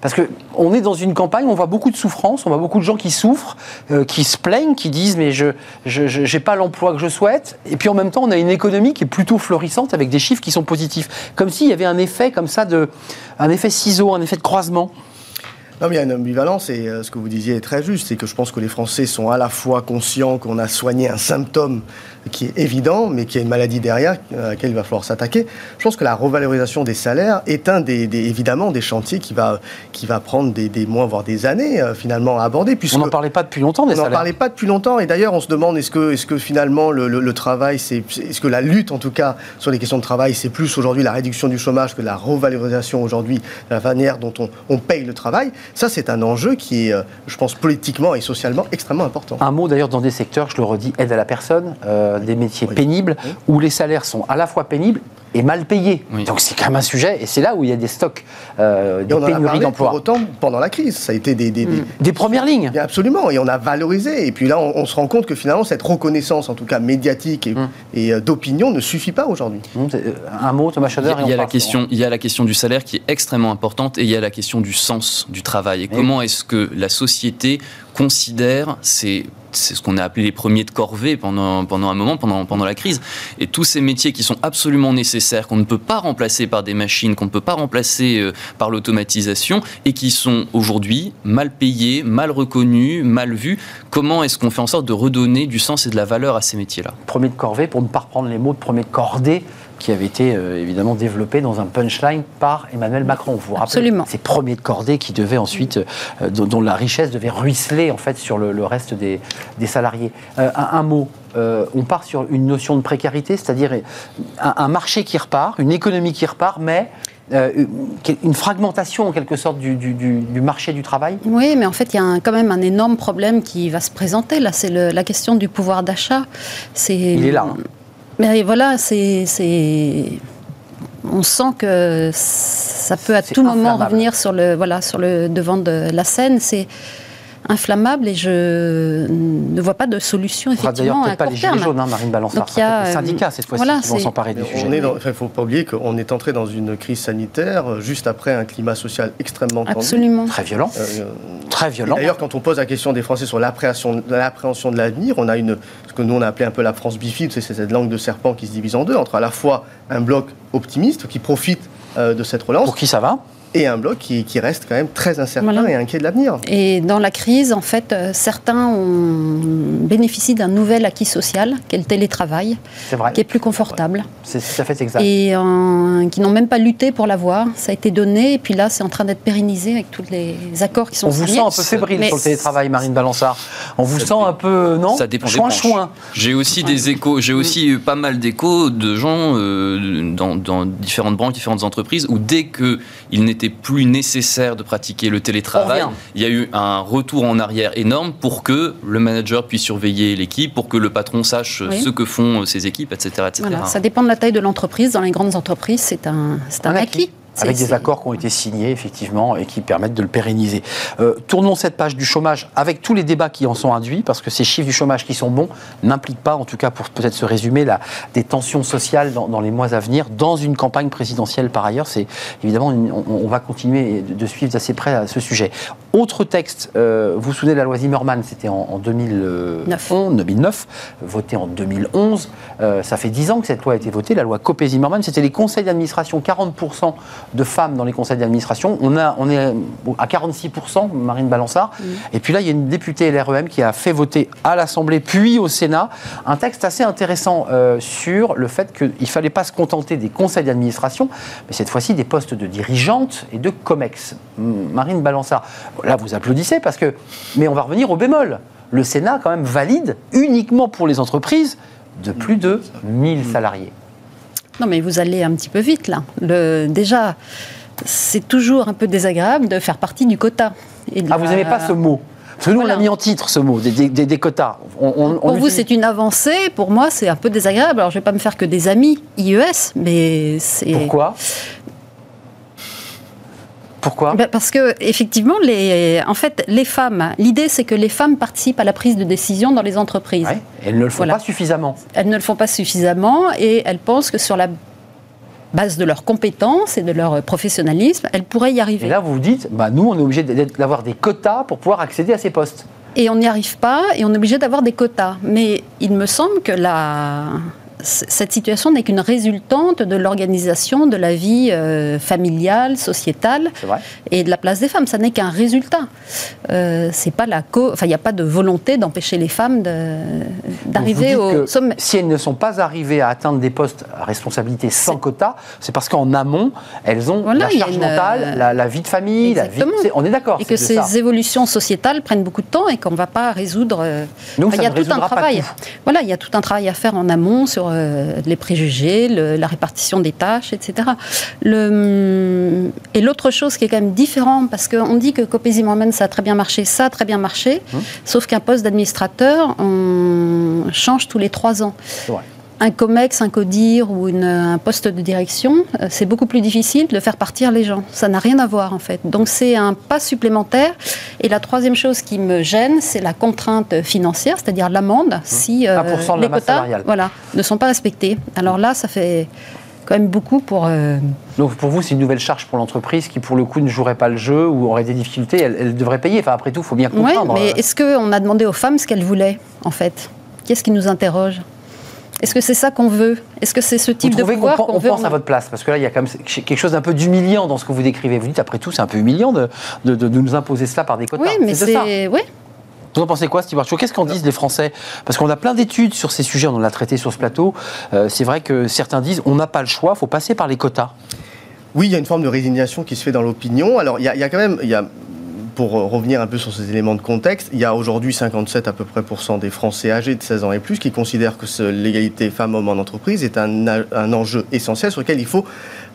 Parce que on est dans une campagne, on voit beaucoup de souffrance, on voit beaucoup de gens qui souffrent, qui se plaignent, qui disent mais je j'ai pas l'emploi que je souhaite. Et puis en même temps, on a une économie qui est plutôt florissante avec des chiffres qui sont positifs, comme s'il y avait un effet comme ça de un effet ciseau, un effet de croisement. Non, mais il y a une ambivalence et euh, ce que vous disiez est très juste. C'est que je pense que les Français sont à la fois conscients qu'on a soigné un symptôme qui est évident, mais qui a une maladie derrière à laquelle il va falloir s'attaquer. Je pense que la revalorisation des salaires est un des, des- évidemment des chantiers qui va, qui va prendre des, des mois, voire des années euh, finalement à aborder. Puisque On n'en parlait pas depuis longtemps des on n'en salaires. parlait pas depuis longtemps et d'ailleurs on se demande est-ce que, est que finalement le, le- le travail, c'est, est-ce que la lutte en tout cas sur les questions de travail, c'est plus aujourd'hui la réduction du chômage que la revalorisation aujourd'hui de la manière dont on, on paye le travail? Ça c'est un enjeu qui est, euh, je pense, politiquement et socialement extrêmement important. Un mot d'ailleurs dans des secteurs, je le redis, aide à la personne, euh, des métiers Oui. pénibles, Oui. où les salaires sont à la fois pénibles et mal payés. Oui. Donc c'est quand même un sujet, et c'est là où il y a des stocks, euh, Et a pénuries parlé pour d'emplois. autant pendant la crise. Ça a été des, des- des- Des premières lignes. Absolument, et on a valorisé. Et puis là, on, on se rend compte que finalement, cette reconnaissance, en tout cas médiatique et, et, euh, d'opinion, ne suffit pas aujourd'hui. C'est, euh, Un mot, Thomas Il y a, et on il y a la question, il y a la question du salaire qui est extrêmement importante et il y a la question du sens du travail. Et comment est-ce que la société considère ces c'est ce qu'on a appelé les premiers de corvée pendant, pendant un moment, pendant, pendant la crise. Et tous ces métiers qui sont absolument nécessaires, qu'on ne peut pas remplacer par des machines, qu'on ne peut pas remplacer euh, par l'automatisation, et qui sont aujourd'hui mal payés, mal reconnus, mal vus. Comment est-ce qu'on fait en sorte de redonner du sens et de la valeur à ces métiers-là? Premier de corvée, pour ne pas reprendre les mots de premier de cordée, qui avait été euh, évidemment développé dans un punchline par Emmanuel Macron. Vous vous rappelez Absolument. Ces premiers de cordée qui devaient ensuite, euh, dont, dont la richesse devait ruisseler en fait sur le, le reste des, des salariés. Euh, un, un mot. euh, on part sur une notion de précarité, c'est-à-dire un, un marché qui repart, une économie qui repart, mais euh, une- fragmentation en quelque sorte du, du- du- du marché du travail. Oui, mais en fait, il y a un- quand même un énorme problème qui va se présenter. Là, c'est la question du pouvoir d'achat. Il est là, hein. Mais voilà, c'est, On sent que ça peut à tout moment revenir sur le, voilà, sur le devant de la scène. C'est inflammable et je ne vois pas de solution On effectivement à peut-être pas court les gilets terme. jaunes, hein, Marine Balançard. Donc, il y a, les euh, syndicats cette fois-ci voilà, qui vont s'emparer du sujet. on il ne faut pas oublier qu'on est entré dans une crise sanitaire euh, juste après un climat social extrêmement tendu. Absolument. Très violent, Euh, très et violent. D'ailleurs, quand on pose la question des Français sur l'appréhension l'appréhension de l'avenir, on a une, ce que nous on a appelé un peu la France bifide, c'est cette langue de serpent qui se divise en deux, entre à la fois un bloc optimiste qui profite euh, de cette relance Pour qui ça va? Et un bloc qui, qui reste quand même très incertain Voilà. et inquiet de l'avenir. Et dans la crise, en fait, euh, certains ont, bénéficient d'un nouvel acquis social, qui est le télétravail, vrai. qui est plus confortable. C'est tout à fait exact. et euh, qui n'ont même pas lutté pour l'avoir. Ça a été donné, et puis là, c'est en train d'être pérennisé avec tous les accords qui sont On vous sent un peu fébrile Mais sur le télétravail, Marine Balançard. On vous Ça sent un peu, non Ça dépend des Chouin, branches. chouin. J'ai aussi des échos, j'ai aussi eu pas mal d'échos de gens euh, dans, dans différentes branches, différentes entreprises, où dès qu'il n'était n'était plus nécessaire de pratiquer le télétravail, il y a eu un retour en arrière énorme pour que le manager puisse surveiller l'équipe, pour que le patron sache ce que font ses équipes, etc. ça dépend de la taille de l'entreprise. Dans les grandes entreprises, c'est un, un, acquis. Avec des accords qui ont été signés, effectivement, et qui permettent de le pérenniser. Euh, tournons cette page du chômage avec tous les débats qui en sont induits, parce que ces chiffres du chômage qui sont bons n'impliquent pas, en tout cas pour peut-être se résumer, la, des tensions sociales dans, les mois à venir, dans une campagne présidentielle par ailleurs. C'est évidemment, on, va continuer de, suivre d'assez près à ce sujet. Autre texte, euh, vous vous souvenez de la loi Zimmermann, c'était en, 2009. 2009, voté en 2011. Euh, ça fait 10 ans que cette loi a été votée, la loi Copé-Zimmermann. C'était les conseils d'administration, 40% de femmes dans les conseils d'administration. On, a, on est à 46%, Marine Balançard. Et puis là, il y a une députée LREM qui a fait voter à l'Assemblée puis au Sénat un texte assez intéressant euh, sur le fait qu'il ne fallait pas se contenter des conseils d'administration, mais cette fois-ci des postes de dirigeantes et de COMEX. Marine Balançard, là vous applaudissez parce que. Mais on va revenir au bémol. Le Sénat, quand même, valide uniquement pour les entreprises de plus de 1000 salariés. Non, mais vous allez un petit peu vite là. Le, déjà, c'est toujours un peu désagréable de faire partie du quota. ah, vous n'aimez pas ce mot parce que nous, on l'a mis en titre, ce mot, des, quotas. pour vous, c'est une avancée. Pour moi, c'est un peu désagréable. Alors, je ne vais pas me faire que des amis IES, mais c'est... Pourquoi? Pourquoi ben, Parce que effectivement, les, en fait, les femmes. L'idée, c'est que les femmes participent à la prise de décision dans les entreprises. elles ne le font pas suffisamment. Elles ne le font pas suffisamment, et elles pensent que sur la base de leurs compétences et de leur professionnalisme, elles pourraient y arriver. Et là, vous vous dites, bah, nous, on est obligé d'avoir des quotas pour pouvoir accéder à ces postes. Et on n'y arrive pas, et on est obligé d'avoir des quotas. Mais il me semble que la, cette situation n'est qu'une résultante de l'organisation de la vie euh, familiale, sociétale et de la place des femmes. Ça n'est qu'un résultat. Euh, c'est pas la enfin, il n'y a pas de volonté d'empêcher les femmes d'arriver au sommet. Si elles ne sont pas arrivées à atteindre des postes à responsabilité sans quota, c'est parce qu'en amont, elles ont la charge mentale, la, vie de famille, la vie on est d'accord. Et que ces évolutions sociétales prennent beaucoup de temps et qu'on ne va pas résoudre. Euh, il y a tout un travail. Voilà, il y a tout un travail à faire en amont sur euh, les préjugés, la répartition des tâches, etc. Le, et l'autre chose qui est quand même différente, parce qu'on dit que Copé ça a très bien marché, ça a très bien marché, hum. sauf qu'un poste d'administrateur, on change tous les trois ans un COMEX, un CODIR ou un poste de direction, euh, c'est beaucoup plus difficile de faire partir les gens. Ça n'a rien à voir en fait. Donc c'est un pas supplémentaire. Et la troisième chose qui me gêne, c'est la contrainte financière, c'est-à-dire l'amende si euh, les quotas voilà, ne sont pas respectés. Alors là, ça fait quand même beaucoup pour... Euh, Donc pour vous, c'est une nouvelle charge pour l'entreprise qui, pour le coup, ne jouerait pas le jeu ou aurait des difficultés. Elle, devrait payer. Enfin, après tout, il faut bien comprendre. Oui, mais est-ce qu'on a demandé aux femmes ce qu'elles voulaient, en fait? Qu'est-ce qui nous interroge? Est-ce que c'est ça qu'on veut? Est-ce que c'est ce type de pouvoir qu'on veut pense à votre place Parce que là, il y a quand même quelque chose d'un peu d'humiliant dans ce que vous décrivez. Vous dites, après tout, c'est un peu humiliant de, de, nous imposer cela par des quotas. Oui, mais c'est... Oui. Vous en pensez quoi, Steve Qu'est-ce qu'en disent les Français? Parce qu'on a plein d'études sur ces sujets, on l'a traité sur ce plateau. Euh, c'est vrai que certains disent on n'a pas le choix, il faut passer par les quotas. Oui, il y a une forme de résignation qui se fait dans l'opinion. Alors, il y, a, quand même, il y a pour revenir un peu sur ces éléments de contexte, il y a aujourd'hui 57 à peu près des Français âgés de 16 ans et plus qui considèrent que l'égalité femmes-hommes en entreprise est un, enjeu essentiel sur lequel il faut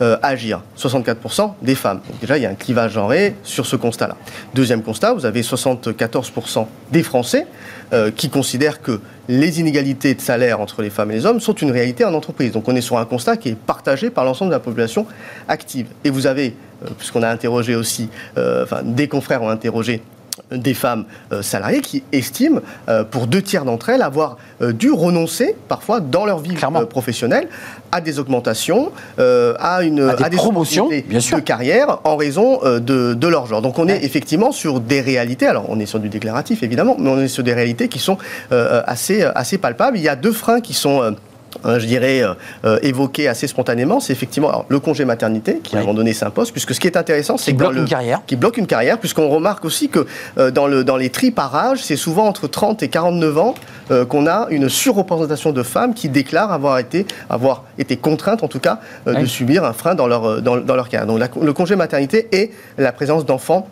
euh, agir. 64% des femmes. Donc déjà, il y a un clivage genré sur ce constat-là. Deuxième constat, vous avez 74% des Français euh, qui considèrent que les inégalités de salaire entre les femmes et les hommes sont une réalité en entreprise. Donc on est sur un constat qui est partagé par l'ensemble de la population active. Et vous avez, euh, puisqu'on a interrogé aussi, enfin des confrères ont interrogé des femmes euh, salariées qui estiment, euh, pour deux tiers d'entre elles, avoir euh, dû renoncer, parfois, dans leur vie professionnelle, à des augmentations, à, une, à des, promotions de carrière en raison de, leur genre. Donc on est effectivement sur des réalités, alors on est sur du déclaratif évidemment, mais on est sur des réalités qui sont assez, assez palpables. Il y a deux freins qui sont je dirais, euh, euh, évoqué assez spontanément, c'est effectivement le congé maternité qui à un moment donné s'impose, puisque ce qui est intéressant, c'est bloque une carrière, qui bloque une carrière, puisqu'on remarque aussi que dans, le, dans les triparages, c'est souvent entre 30 et 49 ans qu'on a une surreprésentation de femmes qui déclarent avoir été, avoir été contraintes, en tout cas, de subir un frein dans leur, dans, leur carrière. Donc le congé maternité et la présence d'enfants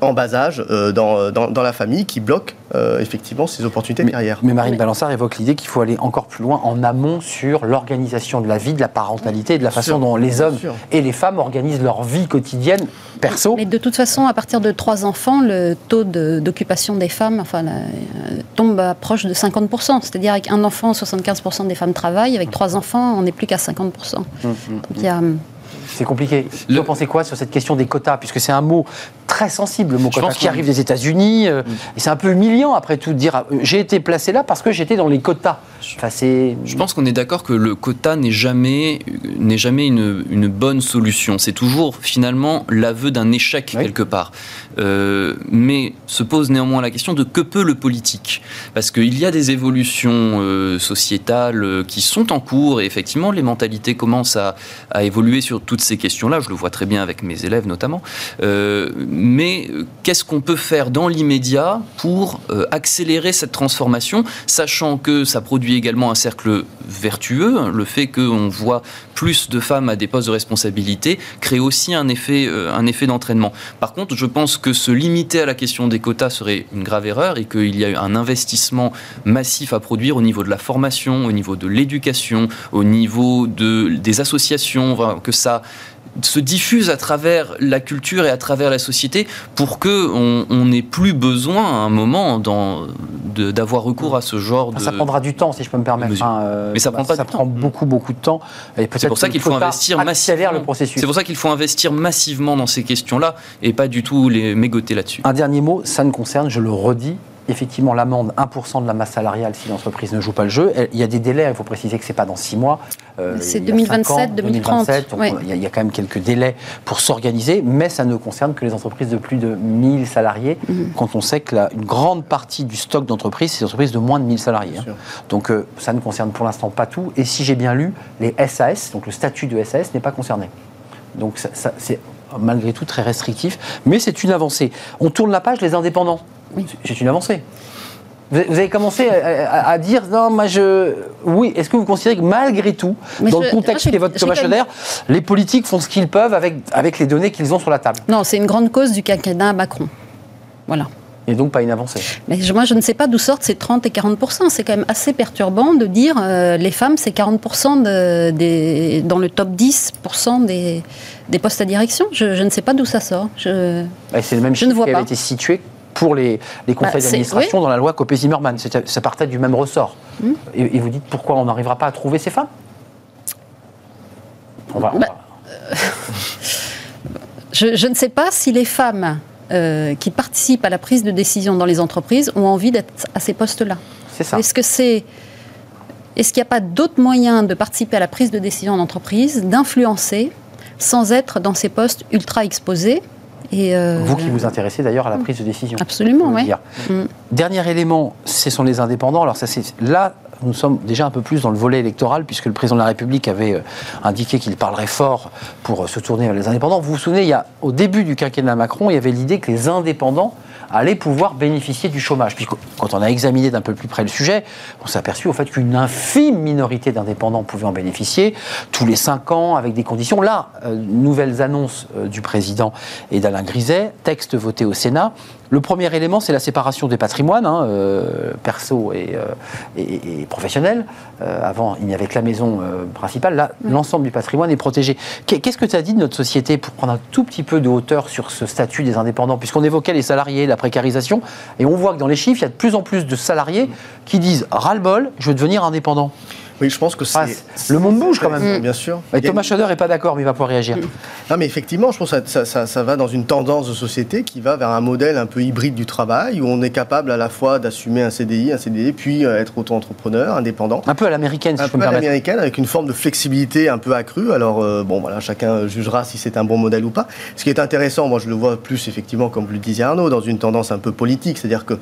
en bas âge euh, dans, dans, dans, la famille qui bloquent euh, effectivement ces opportunités mais, de carrière. Mais Marine Balançard évoque l'idée qu'il faut aller encore plus loin en amont sur l'organisation de la vie, de la parentalité et de la façon sûr, dont les hommes sûr. et les femmes organisent leur vie quotidienne perso. Mais de toute façon, à partir de trois enfants, le taux de- d'occupation des femmes enfin, la- euh, tombe à proche de 50%. C'est-à-dire avec un enfant, 75% des femmes travaillent. Avec trois enfants, on n'est plus qu'à 50%. Donc il y a, hum, C'est compliqué. Le- Vous pensez quoi sur cette question des quotas? Puisque c'est un mot très sensible, le mot Je pense qui qu'on- arrive des États-Unis. euh, Et c'est un peu humiliant, après tout, de dire euh, j'ai été placé là parce que j'étais dans les quotas. Enfin, c'est. Je pense qu'on est d'accord que le quota n'est jamais, n'est jamais une, une bonne solution. C'est toujours finalement l'aveu d'un échec Oui. quelque part. Euh, mais se pose néanmoins la question de que peut le politique? Parce qu'il y a des évolutions euh, sociétales qui sont en cours et effectivement les mentalités commencent à, à évoluer sur toutes ces questions-là. Je le vois très bien avec mes élèves notamment. Mais euh, qu'est-ce qu'on peut faire dans l'immédiat pour euh, accélérer cette transformation, sachant que ça produit également un cercle vertueux. Le fait qu'on voit plus de femmes à des postes de responsabilité crée aussi un effet, euh, un effet d'entraînement. Par contre, je pense que se limiter à la question des quotas serait une grave erreur et qu'il y a un investissement massif à produire au niveau de la formation, au niveau de l'éducation, au niveau de, des associations, que ça se diffuse à travers la culture et à travers la société pour que on n'ait plus besoin à un moment d'avoir recours à ce genre de... Ça prendra du temps, si je peux me permettre. hein, euh, Mais ça prend pas ça prend beaucoup, beaucoup de temps. C'est pour ça qu'il faut quota investir massivement. le processus. C'est pour ça qu'il faut investir massivement dans ces questions-là et pas du tout les mégoter là-dessus. Un dernier mot, ça ne concerne, je le redis, effectivement l'amende 1% de la masse salariale si l'entreprise ne joue pas le jeu. Il y a des délais, il faut préciser que c'est pas dans 6 mois. euh, C'est il y a 2027, cinq ans, 2030, 2027, donc oui. il, y a, il y a quand même quelques délais pour s'organiser, mais ça ne concerne que les entreprises de plus de 1000 salariés, Mhm. quand on sait que la- une grande partie du stock d'entreprises, c'est des entreprises de moins de 1000 salariés. hein. Donc euh, ça ne concerne pour l'instant pas tout. Et si j'ai bien lu, les SAS, donc le statut de SAS n'est pas concerné. Donc ça- ça- c'est malgré tout très restrictif, mais c'est une avancée. On tourne la page, les indépendants. C'est une avancée. Vous avez commencé à, à- à dire non, moi je. Oui, est-ce que vous considérez que malgré tout, Mais dans je- le contexte évoque j'ai Thomas les politiques font ce qu'ils peuvent avec, avec les données qu'ils ont sur la table non, c'est une grande cause du quinquennat Macron. Voilà. Et donc pas une avancée. Mais moi, je ne sais pas d'où sortent ces 30 et 40% C'est quand même assez perturbant de dire euh, les femmes, c'est 40 de- des, dans le top 10 des, des postes à direction. Je, je ne sais pas d'où ça sort. Je, c'est le même Je ne chiffre vois qui avait été situé pour les, les conseils Bah, c'est- d'administration dans la loi Copé-Zimmermann. Ça partait du même ressort. Hmm. Et, et vous dites pourquoi on n'arrivera pas à trouver ces femmes? On va, on Bah, va- je, je ne sais pas si les femmes euh, qui participent à la prise de décision dans les entreprises ont envie d'être à ces postes-là. C'est ça. Est-ce que c'est est-ce qu'il n'y a pas d'autres moyens de participer à la prise de décision en entreprise, d'influencer, sans être dans ces postes ultra exposés? Et euh, Vous qui vous intéressez d'ailleurs à la prise de décision. Absolument, oui. Mm. Dernier élément, ce sont les indépendants. Alors ça, c'est là, nous sommes déjà un peu plus dans le volet électoral, puisque le président de la République avait euh, indiqué qu'il parlerait fort pour euh, se tourner vers les indépendants. Vous vous souvenez, il y a, au début du quinquennat Macron, il y avait l'idée que les indépendants allaient pouvoir bénéficier du chômage. Puis quand on a examiné d'un peu plus près le sujet, on s'est aperçu au fait qu'une infime minorité d'indépendants pouvaient en bénéficier tous les cinq ans avec des conditions. Là, euh, nouvelles annonces euh, du président et d'Alain Griset, texte voté au Sénat. Le premier élément, c'est la séparation des patrimoines, hein, euh, perso et, euh, et- et professionnel. Euh, avant, il n'y avait que la maison principale. Là, l'ensemble du patrimoine est protégé. Qu'est- Qu'est-ce que tu as dit de notre société pour prendre un tout petit peu de hauteur sur ce statut des indépendants? Puisqu'on évoquait les salariés, la précarisation, et on voit que dans les chiffres, il y a de plus en plus de salariés qui disent ras-le-bol, je veux devenir indépendant. Oui, je pense que Ah, c'est. le monde bouge quand même. Bien sûr. A Thomas Schroeder n'est pas d'accord, mais il va pouvoir réagir. Non, mais effectivement, je pense que ça, ça- ça- ça va dans une tendance de société qui va vers un modèle un peu hybride du travail, où on est capable à la fois d'assumer un CDI, un CDD, puis euh, être auto-entrepreneur, indépendant. Un peu à l'américaine, si Un je peux peu me à permettre. l'américaine, avec une forme de flexibilité un peu accrue. Alors, euh, bon, voilà, chacun jugera si c'est un bon modèle ou pas. Ce qui est intéressant, moi, je le vois plus, effectivement, comme le disait Arnaud, dans une tendance un peu politique. C'est-à-dire que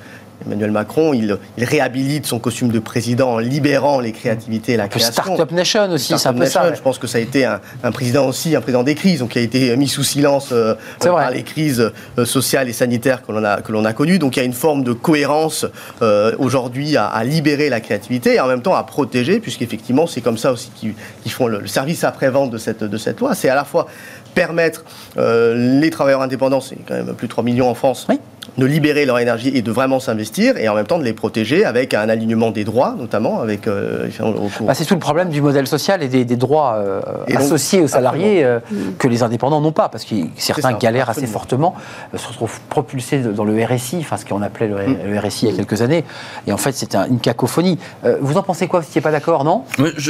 Emmanuel Macron, il, il réhabilite son costume de président en libérant les créativités la création. Startup Nation aussi, c'est un peu ça. Je pense que ça a été un, président aussi, un président des crises, donc qui a été mis sous silence euh, par les crises euh, sociales et sanitaires que l'on a, que l'on a connues. Donc il y a une forme de cohérence euh, aujourd'hui à, libérer la créativité et en même temps à protéger, puisqu'effectivement c'est comme ça aussi qu'ils font le, service après-vente de cette, de cette loi. C'est à la fois permettre les travailleurs indépendants, c'est quand même plus de 3 millions en France, de libérer leur énergie et de vraiment s'investir, et en même temps de les protéger avec un alignement des droits, notamment avec euh, bah, C'est tout le problème du modèle social et des, droits euh, associés aux salariés euh, que les indépendants n'ont pas, parce que certains galèrent assez fortement, se retrouvent propulsés dans le RSI, enfin ce qu'on appelait le, RSI il y a quelques années, et en fait c'est une cacophonie. vous en pensez quoi Vous n'étiez pas d'accord, non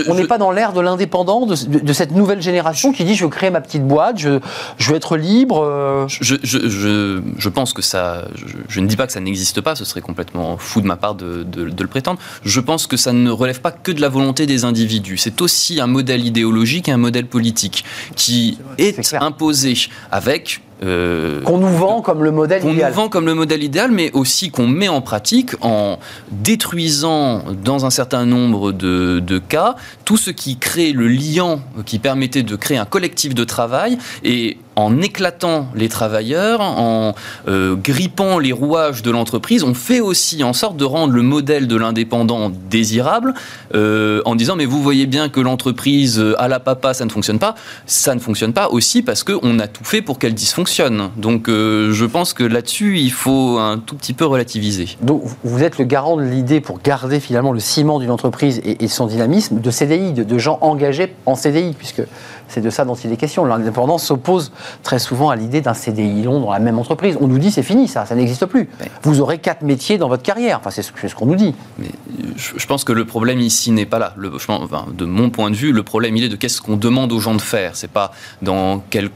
On n'est pas dans l'ère de l'indépendant, de, cette nouvelle génération qui dit je veux créer ma petite boîte, je, je veux être libre. Je, je, pense que ça je, ne dis pas que ça n'existe pas, ce serait complètement fou de ma part de, le prétendre. Je pense que ça ne relève pas que de la volonté des individus. C'est aussi un modèle idéologique et un modèle politique qui est imposé avec euh, qu'on nous vend comme le modèle idéal. Qu'on nous vend comme le modèle idéal, mais aussi qu'on met en pratique en détruisant dans un certain nombre de, de, cas tout ce qui crée le lien qui permettait de créer un collectif de travail et en éclatant les travailleurs, en euh, grippant les rouages de l'entreprise, on fait aussi en sorte de rendre le modèle de l'indépendant désirable, euh, en disant mais vous voyez bien que l'entreprise à la papa ça ne fonctionne pas, ça ne fonctionne pas aussi parce qu'on a tout fait pour qu'elle dysfonctionne donc euh, je pense que là-dessus, il faut un tout petit peu relativiser. Vous êtes le garant de l'idée pour garder finalement le ciment d'une entreprise et, son dynamisme de CDI, de gens engagés en CDI, puisque c'est de ça dont il est question. L'indépendance s'oppose très souvent à l'idée d'un CDI long dans la même entreprise. On nous dit c'est fini, ça, ça n'existe plus. Vous aurez quatre métiers dans votre carrière. Enfin, c'est ce qu'on nous dit. Mais je pense que le problème ici n'est pas là. Le, de mon point de vue, le problème il est de qu'est-ce qu'on demande aux gens de faire. C'est pas dans, quel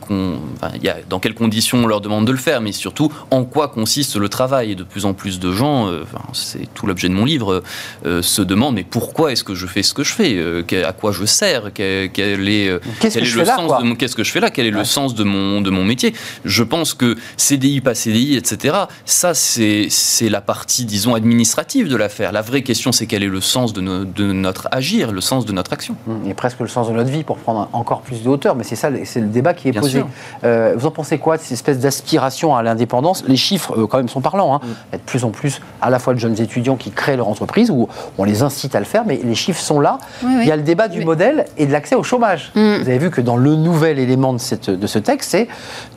dans quelles conditions on leur demande de le faire, mais surtout en quoi consiste le travail. Et de plus en plus de gens, euh, c'est tout l'objet de mon livre, euh, se demandent mais pourquoi est-ce que je fais ce que je fais? Euh, À quoi je sers? Quel est le sens de qu'est-ce que je fais là? Quel est le sens de mon de mon métier? Je pense que CDI pas CDI, etc. Ça c'est c'est la partie disons administrative de l'affaire. La vraie question c'est quel est le sens de, de, notre agir, le sens de notre action. Et presque le sens de notre vie pour prendre encore plus de hauteur. Mais c'est ça, c'est le débat qui est posé. Euh, vous en pensez quoi de cette espèce d'aspiration à l'indépendance? Les chiffres euh, quand même sont parlants. Hein. Il y a de plus en plus à la fois de jeunes étudiants qui créent leur entreprise ou on les incite à le faire, mais les chiffres sont là. Il y a le débat du modèle et de l'accès au chômage. Mm. Vous avez vu que dans le nouvel élément de, cette, de ce texte, c'est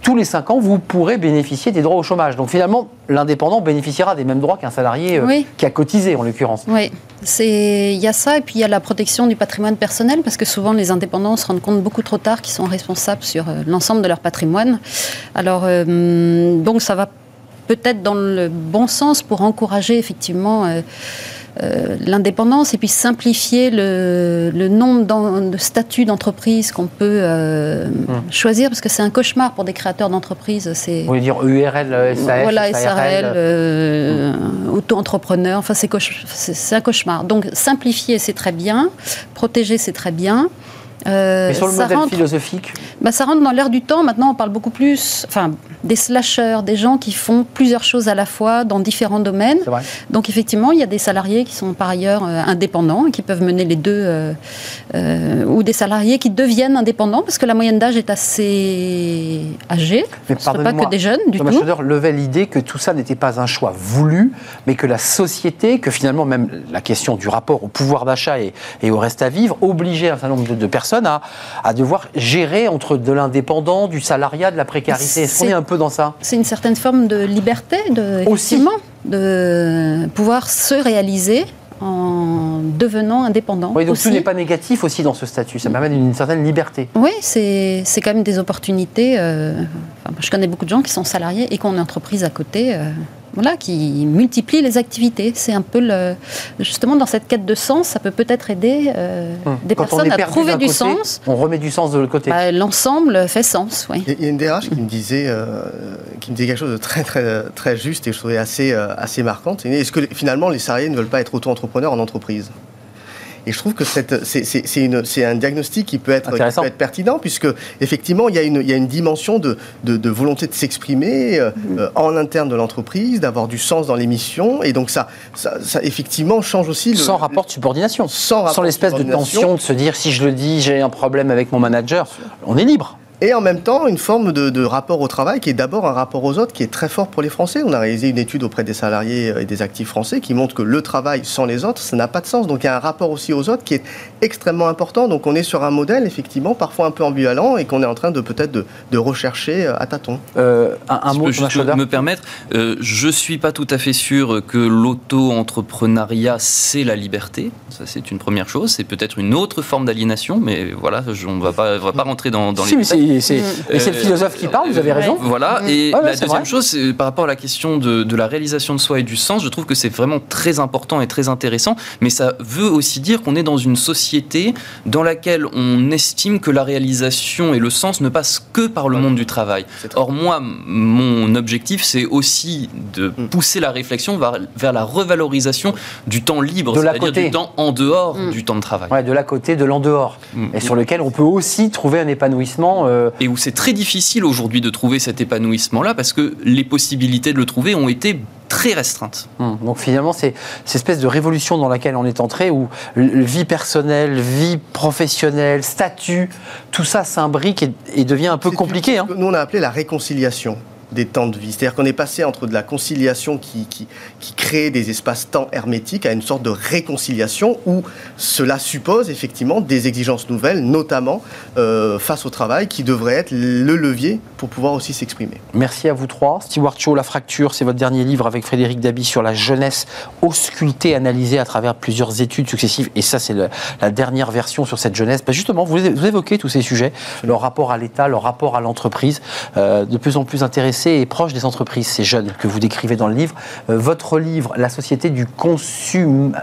tous les 5 ans, vous pourrez bénéficier des droits au chômage. Donc finalement, l'indépendant bénéficiera des mêmes droits qu'un salarié euh, qui a cotisé, en l'occurrence. Oui, il y a ça, et puis il y a la protection du patrimoine personnel, parce que souvent les indépendants se rendent compte beaucoup trop tard qu'ils sont responsables sur euh, l'ensemble de leur patrimoine. Alors, euh, donc ça va peut-être dans le bon sens pour encourager effectivement euh, l'indépendance et puis simplifier le, nombre de statuts d'entreprise qu'on peut euh, hum. choisir parce que c'est un cauchemar pour des créateurs d'entreprises. Vous voulez dire URL, SAS Voilà, SARL, euh, hum. auto-entrepreneur, enfin c'est un cauchemar. Donc simplifier c'est très bien, protéger c'est très bien. Euh, Mais sur le modèle philosophique bah, Ça rentre dans l'air du temps. Maintenant, on parle beaucoup plus enfin, des slashers, des gens qui font plusieurs choses à la fois dans différents domaines. Donc, effectivement, il y a des salariés qui sont par ailleurs euh, indépendants et qui peuvent mener les deux, euh, ou des salariés qui deviennent indépendants parce que la moyenne d'âge est assez âgée. Mais Ce pas que des jeunes du Thomas tout. levait l'idée que tout ça n'était pas un choix voulu, mais que la société, que finalement même la question du rapport au pouvoir d'achat et, au reste à vivre obligeait un certain nombre de personnes à, devoir gérer entre de l'indépendant, du salariat, de la précarité. Est-ce qu'on est un peu dans ça? C'est une certaine forme de liberté, de, Aussi. de pouvoir se réaliser en devenant indépendant. Oui, donc tout n'est pas négatif aussi dans ce statut, ça permet une certaine liberté. Oui, c'est quand même des opportunités. Euh, je connais beaucoup de gens qui sont salariés et qui ont une entreprise à côté. Euh, voilà, qui multiplie les activités. C'est un peu le, justement dans cette quête de sens, ça peut peut-être aider euh, hum. des personnes à trouver du sens. On remet du sens de l'autre côté. Bah, l'ensemble fait sens, oui. Il y a une DRH qui me disait, euh, qui me disait quelque chose de très très très juste et je trouvais assez euh, assez marquante. Est-ce que finalement les salariés ne veulent pas être auto-entrepreneurs en entreprise? Et je trouve que c'est- un diagnostic qui peut, être, qui peut être pertinent, puisque effectivement, il y a une, il y a une dimension de, de- de volonté de s'exprimer euh, euh, en interne de l'entreprise, d'avoir du sens dans l'émission. Et donc, ça, ça, ça, effectivement change aussi le. Sans rapport de subordination. Sans Sans l'espèce de tension de se dire si je le dis, j'ai un problème avec mon manager. On est libre. Et en même temps, une forme de, rapport au travail qui est d'abord un rapport aux autres qui est très fort pour les Français. On a réalisé une étude auprès des salariés et des actifs français qui montre que le travail sans les autres, ça n'a pas de sens. Donc il y a un rapport aussi aux autres qui est extrêmement important. Donc on est sur un modèle, effectivement, parfois un peu ambivalent et qu'on est en train de peut-être de, de rechercher euh, à tâtons. Euh, un, un Si je mot, peux juste me permettre, euh, je suis pas tout à fait sûr que l'auto-entrepreneuriat c'est la liberté. Ça c'est une première chose. C'est peut-être une autre forme d'aliénation, mais voilà, on va pas, on va pas rentrer dans, dans Si, les c'est le Euh, philosophe qui parle, vous avez raison. Voilà. Mm. Et ouais, la deuxième vrai. chose, c'est par rapport à la question de, de la réalisation de soi et du sens, je trouve que c'est vraiment très important et très intéressant. Mais ça veut aussi dire qu'on est dans une société dans laquelle on estime que la réalisation et le sens ne passent que par le monde du travail. Or, moi, mon objectif, c'est aussi de Mm. pousser la réflexion vers, vers la revalorisation du temps libre, c'est-à-dire du temps en dehors Mm. du temps de travail. Ouais, de l'à côté, de l'en dehors. Mm. Et sur lequel on peut aussi trouver un épanouissement. euh, et où c'est très difficile aujourd'hui de trouver cet épanouissement-là parce que les possibilités de le trouver ont été très restreintes. Hum, Donc finalement, c'est cette espèce de révolution dans laquelle on est entré, où vie personnelle, vie professionnelle, statut, tout ça s'imbrique et, et devient un peu compliqué. hein. Nous, on a appelé la réconciliation des temps de vie. C'est-à-dire qu'on est passé entre de la conciliation qui, qui, qui crée des espaces-temps hermétiques à une sorte de réconciliation où cela suppose effectivement des exigences nouvelles, notamment euh, face au travail, qui devrait être le levier pour pouvoir aussi s'exprimer. Merci à vous trois. Stewart Shaw, La Fracture, c'est votre dernier livre avec Frédéric Dabi sur la jeunesse auscultée, analysée à travers plusieurs études successives. Et ça, c'est la dernière version sur cette jeunesse. Ben justement, vous, vous évoquez tous ces sujets, leur rapport à l'État, leur rapport à l'entreprise, euh, de plus en plus intéressés et proches des entreprises, ces jeunes que vous décrivez dans le livre. Euh, votre livre, La société du consum...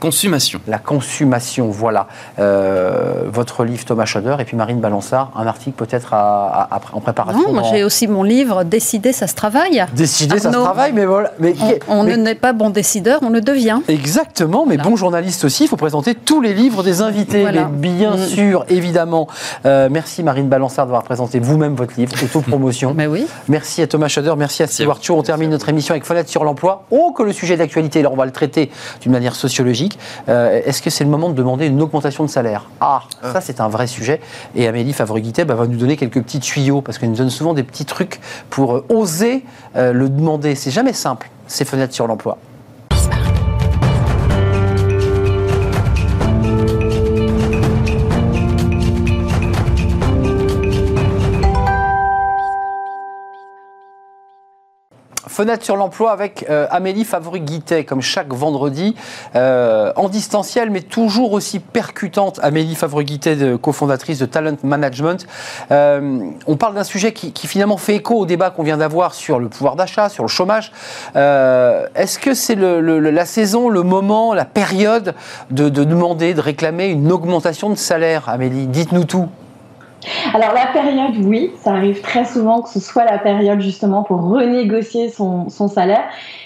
Consommation. La consommation, voilà. Euh, votre livre Thomas Schroeder et puis Marine Balançard, un article peut-être à- à- à- en préparation. Non, moi dans- j'ai aussi mon livre Décider, ça se travaille. Décider, ça se travaille, mais voilà. Mais, On, on mais- ne n'est pas bon décideur, on le devient. Exactement, mais Voilà. bon journaliste aussi, il faut présenter tous les livres des invités, Voilà. mais bien Mm. sûr, évidemment. Euh, merci Marine Balançard d'avoir présenté vous-même votre livre, Autopromotion. Mais oui. Merci à Thomas Schroeder, merci à Stewart. On termine notre émission avec Fenêtre sur l'emploi. Oh, que le sujet d'actualité, là on va le traiter d'une manière sociologique. Euh, Est-ce que c'est le moment de demander une augmentation de salaire? Ah, ça c'est un vrai sujet. Et Amélie Favre-Guittet bah, va nous donner quelques petits tuyaux, parce qu'elle nous donne souvent des petits trucs pour euh, oser euh, le demander. C'est jamais simple, ces fenêtres sur l'emploi. Fenêtre sur l'emploi avec euh, Amélie Favori-Guittet, comme chaque vendredi, euh, en distanciel, mais toujours aussi percutante. Amélie Favori-Guittet, de- cofondatrice de Talent Management. Euh, on parle d'un sujet qui, finalement fait écho au débat qu'on vient d'avoir sur le pouvoir d'achat, sur le chômage. Est-ce que c'est la saison, le moment, la période de, de demander, de réclamer une augmentation de salaire Amélie, dites-nous tout. Alors la période, oui, ça arrive très souvent que ce soit la période justement pour renégocier son, salaire.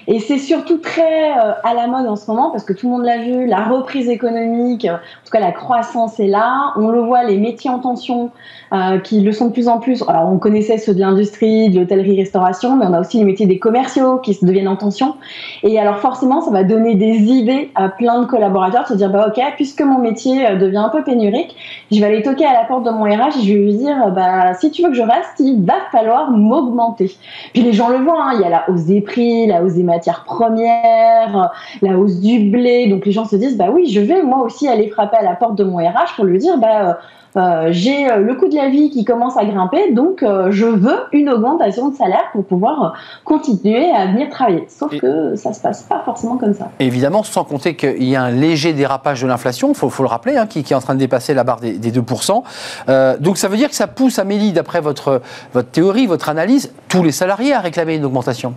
Et c'est surtout très euh, à la mode en ce moment parce que tout le monde l'a vu, la reprise économique, euh, en tout cas la croissance est là. On le voit, les métiers en tension euh, qui le sont de plus en plus. Alors on connaissait ceux de l'industrie, de l'hôtellerie-restauration, mais on a aussi les métiers des commerciaux qui se deviennent en tension. Et alors forcément, ça va donner des idées à plein de collaborateurs de se dire, bah ok, puisque mon métier devient un peu pénurique, je vais aller toquer à la porte de mon RH et je vais lui dire, bah si tu veux que je reste, il va falloir m'augmenter. Puis les gens le voient, hein, il y a la hausse des prix, la hausse des matières premières, la hausse du blé. Donc les gens se disent, bah oui, je vais moi aussi aller frapper à la porte de mon RH pour lui dire, bah euh, euh, j'ai euh, le coût de la vie qui commence à grimper, donc euh, je veux une augmentation de salaire pour pouvoir continuer à venir travailler. Sauf Et- que ça se passe pas forcément comme ça. Évidemment, sans compter qu'il y a un léger dérapage de l'inflation, il faut, faut le rappeler, hein, qui, qui est en train de dépasser la barre des, des 2%. Euh, donc ça veut dire que ça pousse, Amélie, d'après votre, votre théorie, votre analyse, tous les salariés à réclamer une augmentation?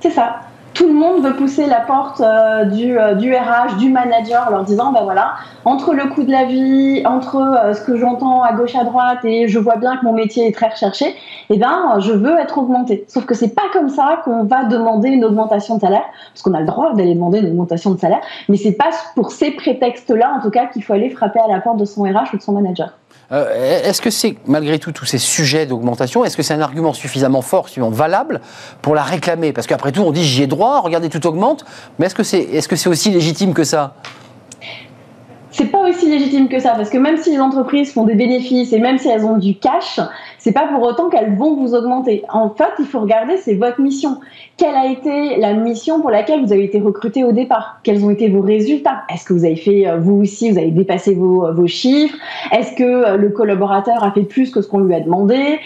C'est ça. Tout le monde veut pousser la porte euh, du, euh, du, RH, du manager, en leur disant, ben voilà, entre le coût de la vie, entre euh, ce que j'entends à gauche à droite et je vois bien que mon métier est très recherché, eh ben, je veux être augmenté. Sauf que c'est pas comme ça qu'on va demander une augmentation de salaire, parce qu'on a le droit d'aller demander une augmentation de salaire, mais c'est pas pour ces prétextes-là, en tout cas, qu'il faut aller frapper à la porte de son RH ou de son manager. Euh, est-ce que c'est, malgré tout, tous ces sujets d'augmentation, est-ce que c'est un argument suffisamment fort, suffisamment valable pour la réclamer? Parce qu'après tout, on dit j'y ai droit, regardez, tout augmente, mais est-ce que c'est est -ce c'est aussi légitime que ça? C'est pas aussi légitime que ça, parce que même si les entreprises font des bénéfices et même si elles ont du cash, c'est pas pour autant qu'elles vont vous augmenter. En fait, il faut regarder, c'est votre mission. Quelle a été la mission pour laquelle vous avez été recruté au départ? Quels ont été vos résultats? Est-ce que vous avez fait, euh, vous aussi, vous avez dépassé vos, euh, vos chiffres? Est-ce que euh, le collaborateur a fait plus que ce qu'on lui a demandé?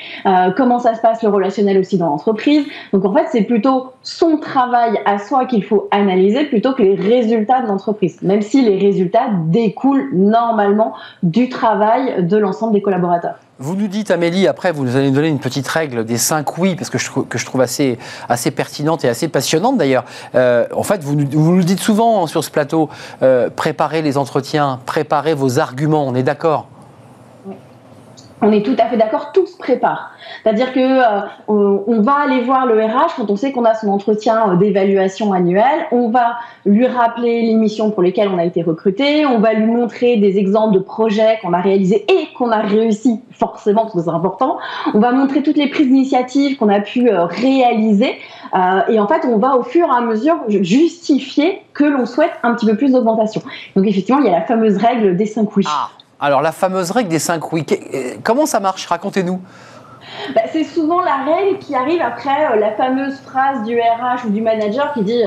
Comment ça se passe le relationnel aussi dans l'entreprise? Donc en fait, c'est plutôt son travail à soi qu'il faut analyser plutôt que les résultats de l'entreprise, même si les résultats découlent normalement du travail de l'ensemble des collaborateurs. Vous nous dites, Amélie, après, vous nous allez nous donner une petite règle des cinq oui, parce que je, que je trouve assez, assez pertinente et assez passionnante d'ailleurs. Euh, en fait, vous, vous nous dites souvent sur ce plateau, euh, préparez les entretiens, préparez vos arguments, on est d'accord? On est tout à fait d'accord, tout se prépare. C'est-à-dire que euh, on, va aller voir le RH quand on sait qu'on a son entretien euh, d'évaluation annuel, on va lui rappeler les missions pour lesquelles on a été recruté, on va lui montrer des exemples de projets qu'on a réalisés et qu'on a réussi forcément parce que c'est important. On va montrer toutes les prises d'initiative qu'on a pu euh, réaliser et en fait on va au fur et à mesure justifier que l'on souhaite un petit peu plus d'augmentation. Donc effectivement il y a la fameuse règle des cinq oui. Ah. Alors, la fameuse règle des 5 oui, euh, comment ça marche? Racontez-nous. Bah, c'est souvent la règle qui arrive après euh, la fameuse phrase du RH ou du manager qui dit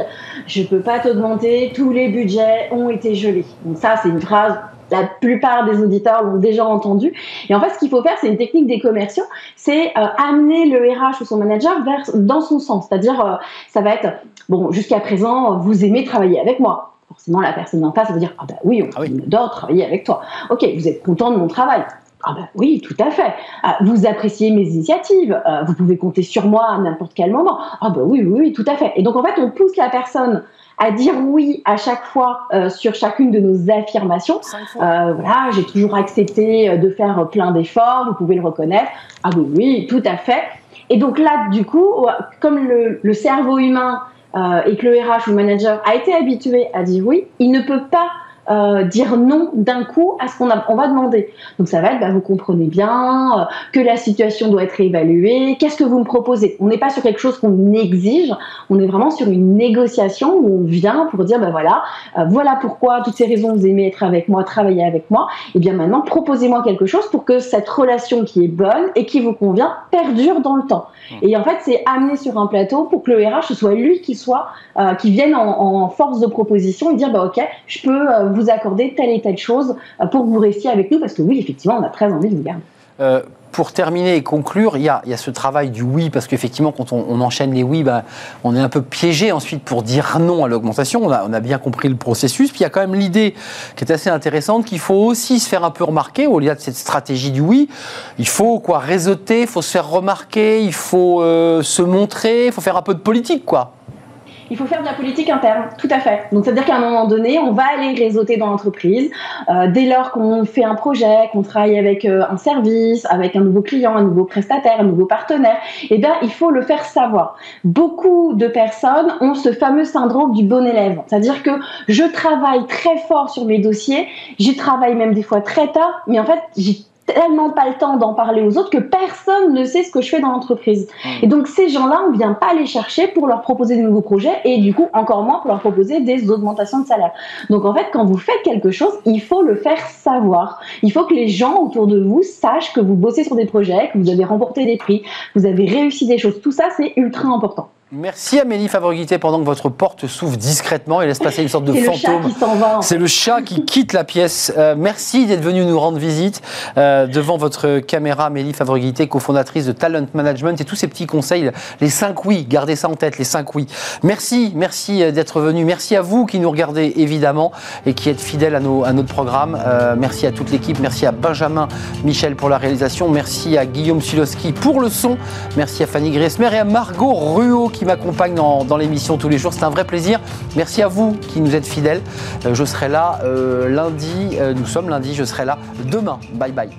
Je ne peux pas t'augmenter, tous les budgets ont été gelés. Donc, ça, c'est une phrase la plupart des auditeurs l'ont déjà entendu. Et en fait, ce qu'il faut faire, c'est une technique des commerciaux, c'est euh, amener le RH ou son manager vers, dans son sens. C'est-à-dire, ça va être, bon, jusqu'à présent, vous aimez travailler avec moi forcément la personne d'en face va dire ah ben oui on, ah adore travailler avec toi ok vous êtes content de mon travail ah ben oui, tout à fait. Ah, vous appréciez mes initiatives. Euh, vous pouvez compter sur moi à n'importe quel moment. Ah ben oui, oui, oui, tout à fait. Et donc en fait, on pousse la personne à dire oui à chaque fois euh, sur chacune de nos affirmations. Euh, voilà, j'ai toujours accepté de faire plein d'efforts. Vous pouvez le reconnaître. Ah oui, oui, tout à fait. Et donc là, du coup, comme le, le cerveau humain euh, et que le RH ou le manager a été habitué à dire oui, il ne peut pas euh, dire non d'un coup à ce qu'on on va demander. Donc ça va être, bah, vous comprenez bien euh, que la situation doit être évaluée, qu'est-ce que vous me proposez? On n'est pas sur quelque chose qu'on exige, on est vraiment sur une négociation où on vient pour dire, bah voilà, euh, voilà pourquoi, toutes ces raisons, vous aimez être avec moi, travailler avec moi, et bien maintenant, proposez-moi quelque chose pour que cette relation qui est bonne et qui vous convient perdure dans le temps. Et en fait, c'est amené sur un plateau pour que le RH, ce soit lui qui soit, qui vienne en, en, force de proposition et dire, bah ok, je peux vous accorder telle et telle chose euh, pour que vous restiez avec nous, parce que oui, effectivement, on a très envie de vous garder. Euh, pour terminer et conclure, il y a, il y a ce travail du oui, parce qu'effectivement, quand on, enchaîne les oui, ben, on est un peu piégé ensuite pour dire non à l'augmentation. On a, on a, bien compris le processus. Puis il y a quand même l'idée qui est assez intéressante qu'il faut aussi se faire un peu remarquer au lieu de cette stratégie du oui. Il faut quoi réseauter, il faut se faire remarquer, il faut euh, se montrer, il faut faire un peu de politique, quoi il faut faire de la politique interne, tout à fait. Donc, c'est-à-dire qu'à un moment donné, on va aller réseauter dans l'entreprise. Euh, dès lors qu'on fait un projet, qu'on travaille avec euh, un service, avec un nouveau client, un nouveau prestataire, un nouveau partenaire, eh bien, il faut le faire savoir. Beaucoup de personnes ont ce fameux syndrome du bon élève. C'est-à-dire que je travaille très fort sur mes dossiers, j'y travaille même des fois très tard, mais en fait, j'y tellement pas le temps d'en parler aux autres que personne ne sait ce que je fais dans l'entreprise. Mmh. Et donc ces gens-là, on vient pas les chercher pour leur proposer de nouveaux projets et du coup encore moins pour leur proposer des augmentations de salaire. Donc en fait, quand vous faites quelque chose, il faut le faire savoir. Il faut que les gens autour de vous sachent que vous bossez sur des projets, que vous avez remporté des prix, que vous avez réussi des choses. Tout ça, c'est ultra important. Merci Amélie Favorité pendant que votre porte s'ouvre discrètement et laisse passer une sorte de fantôme. C'est le chat qui quitte la pièce. Euh, merci d'être venu nous rendre visite euh, devant votre caméra, Amélie Favorité, cofondatrice de Talent Management et tous ces petits conseils, les 5 oui, gardez ça en tête, les 5 oui. Merci, merci euh, d'être venu. Merci à vous qui nous regardez évidemment et qui êtes fidèles à, nos, à notre programme. merci à toute l'équipe, merci à Benjamin Michel pour la réalisation, merci à Guillaume Sulowski pour le son, merci à Fanny Griesmer et à Margot Ruot qui m'accompagne dans, dans l'émission tous les jours. C'est un vrai plaisir. Merci à vous qui nous êtes fidèles. Euh, je serai là euh, lundi. euh, nous sommes lundi. Je serai là demain. Bye bye.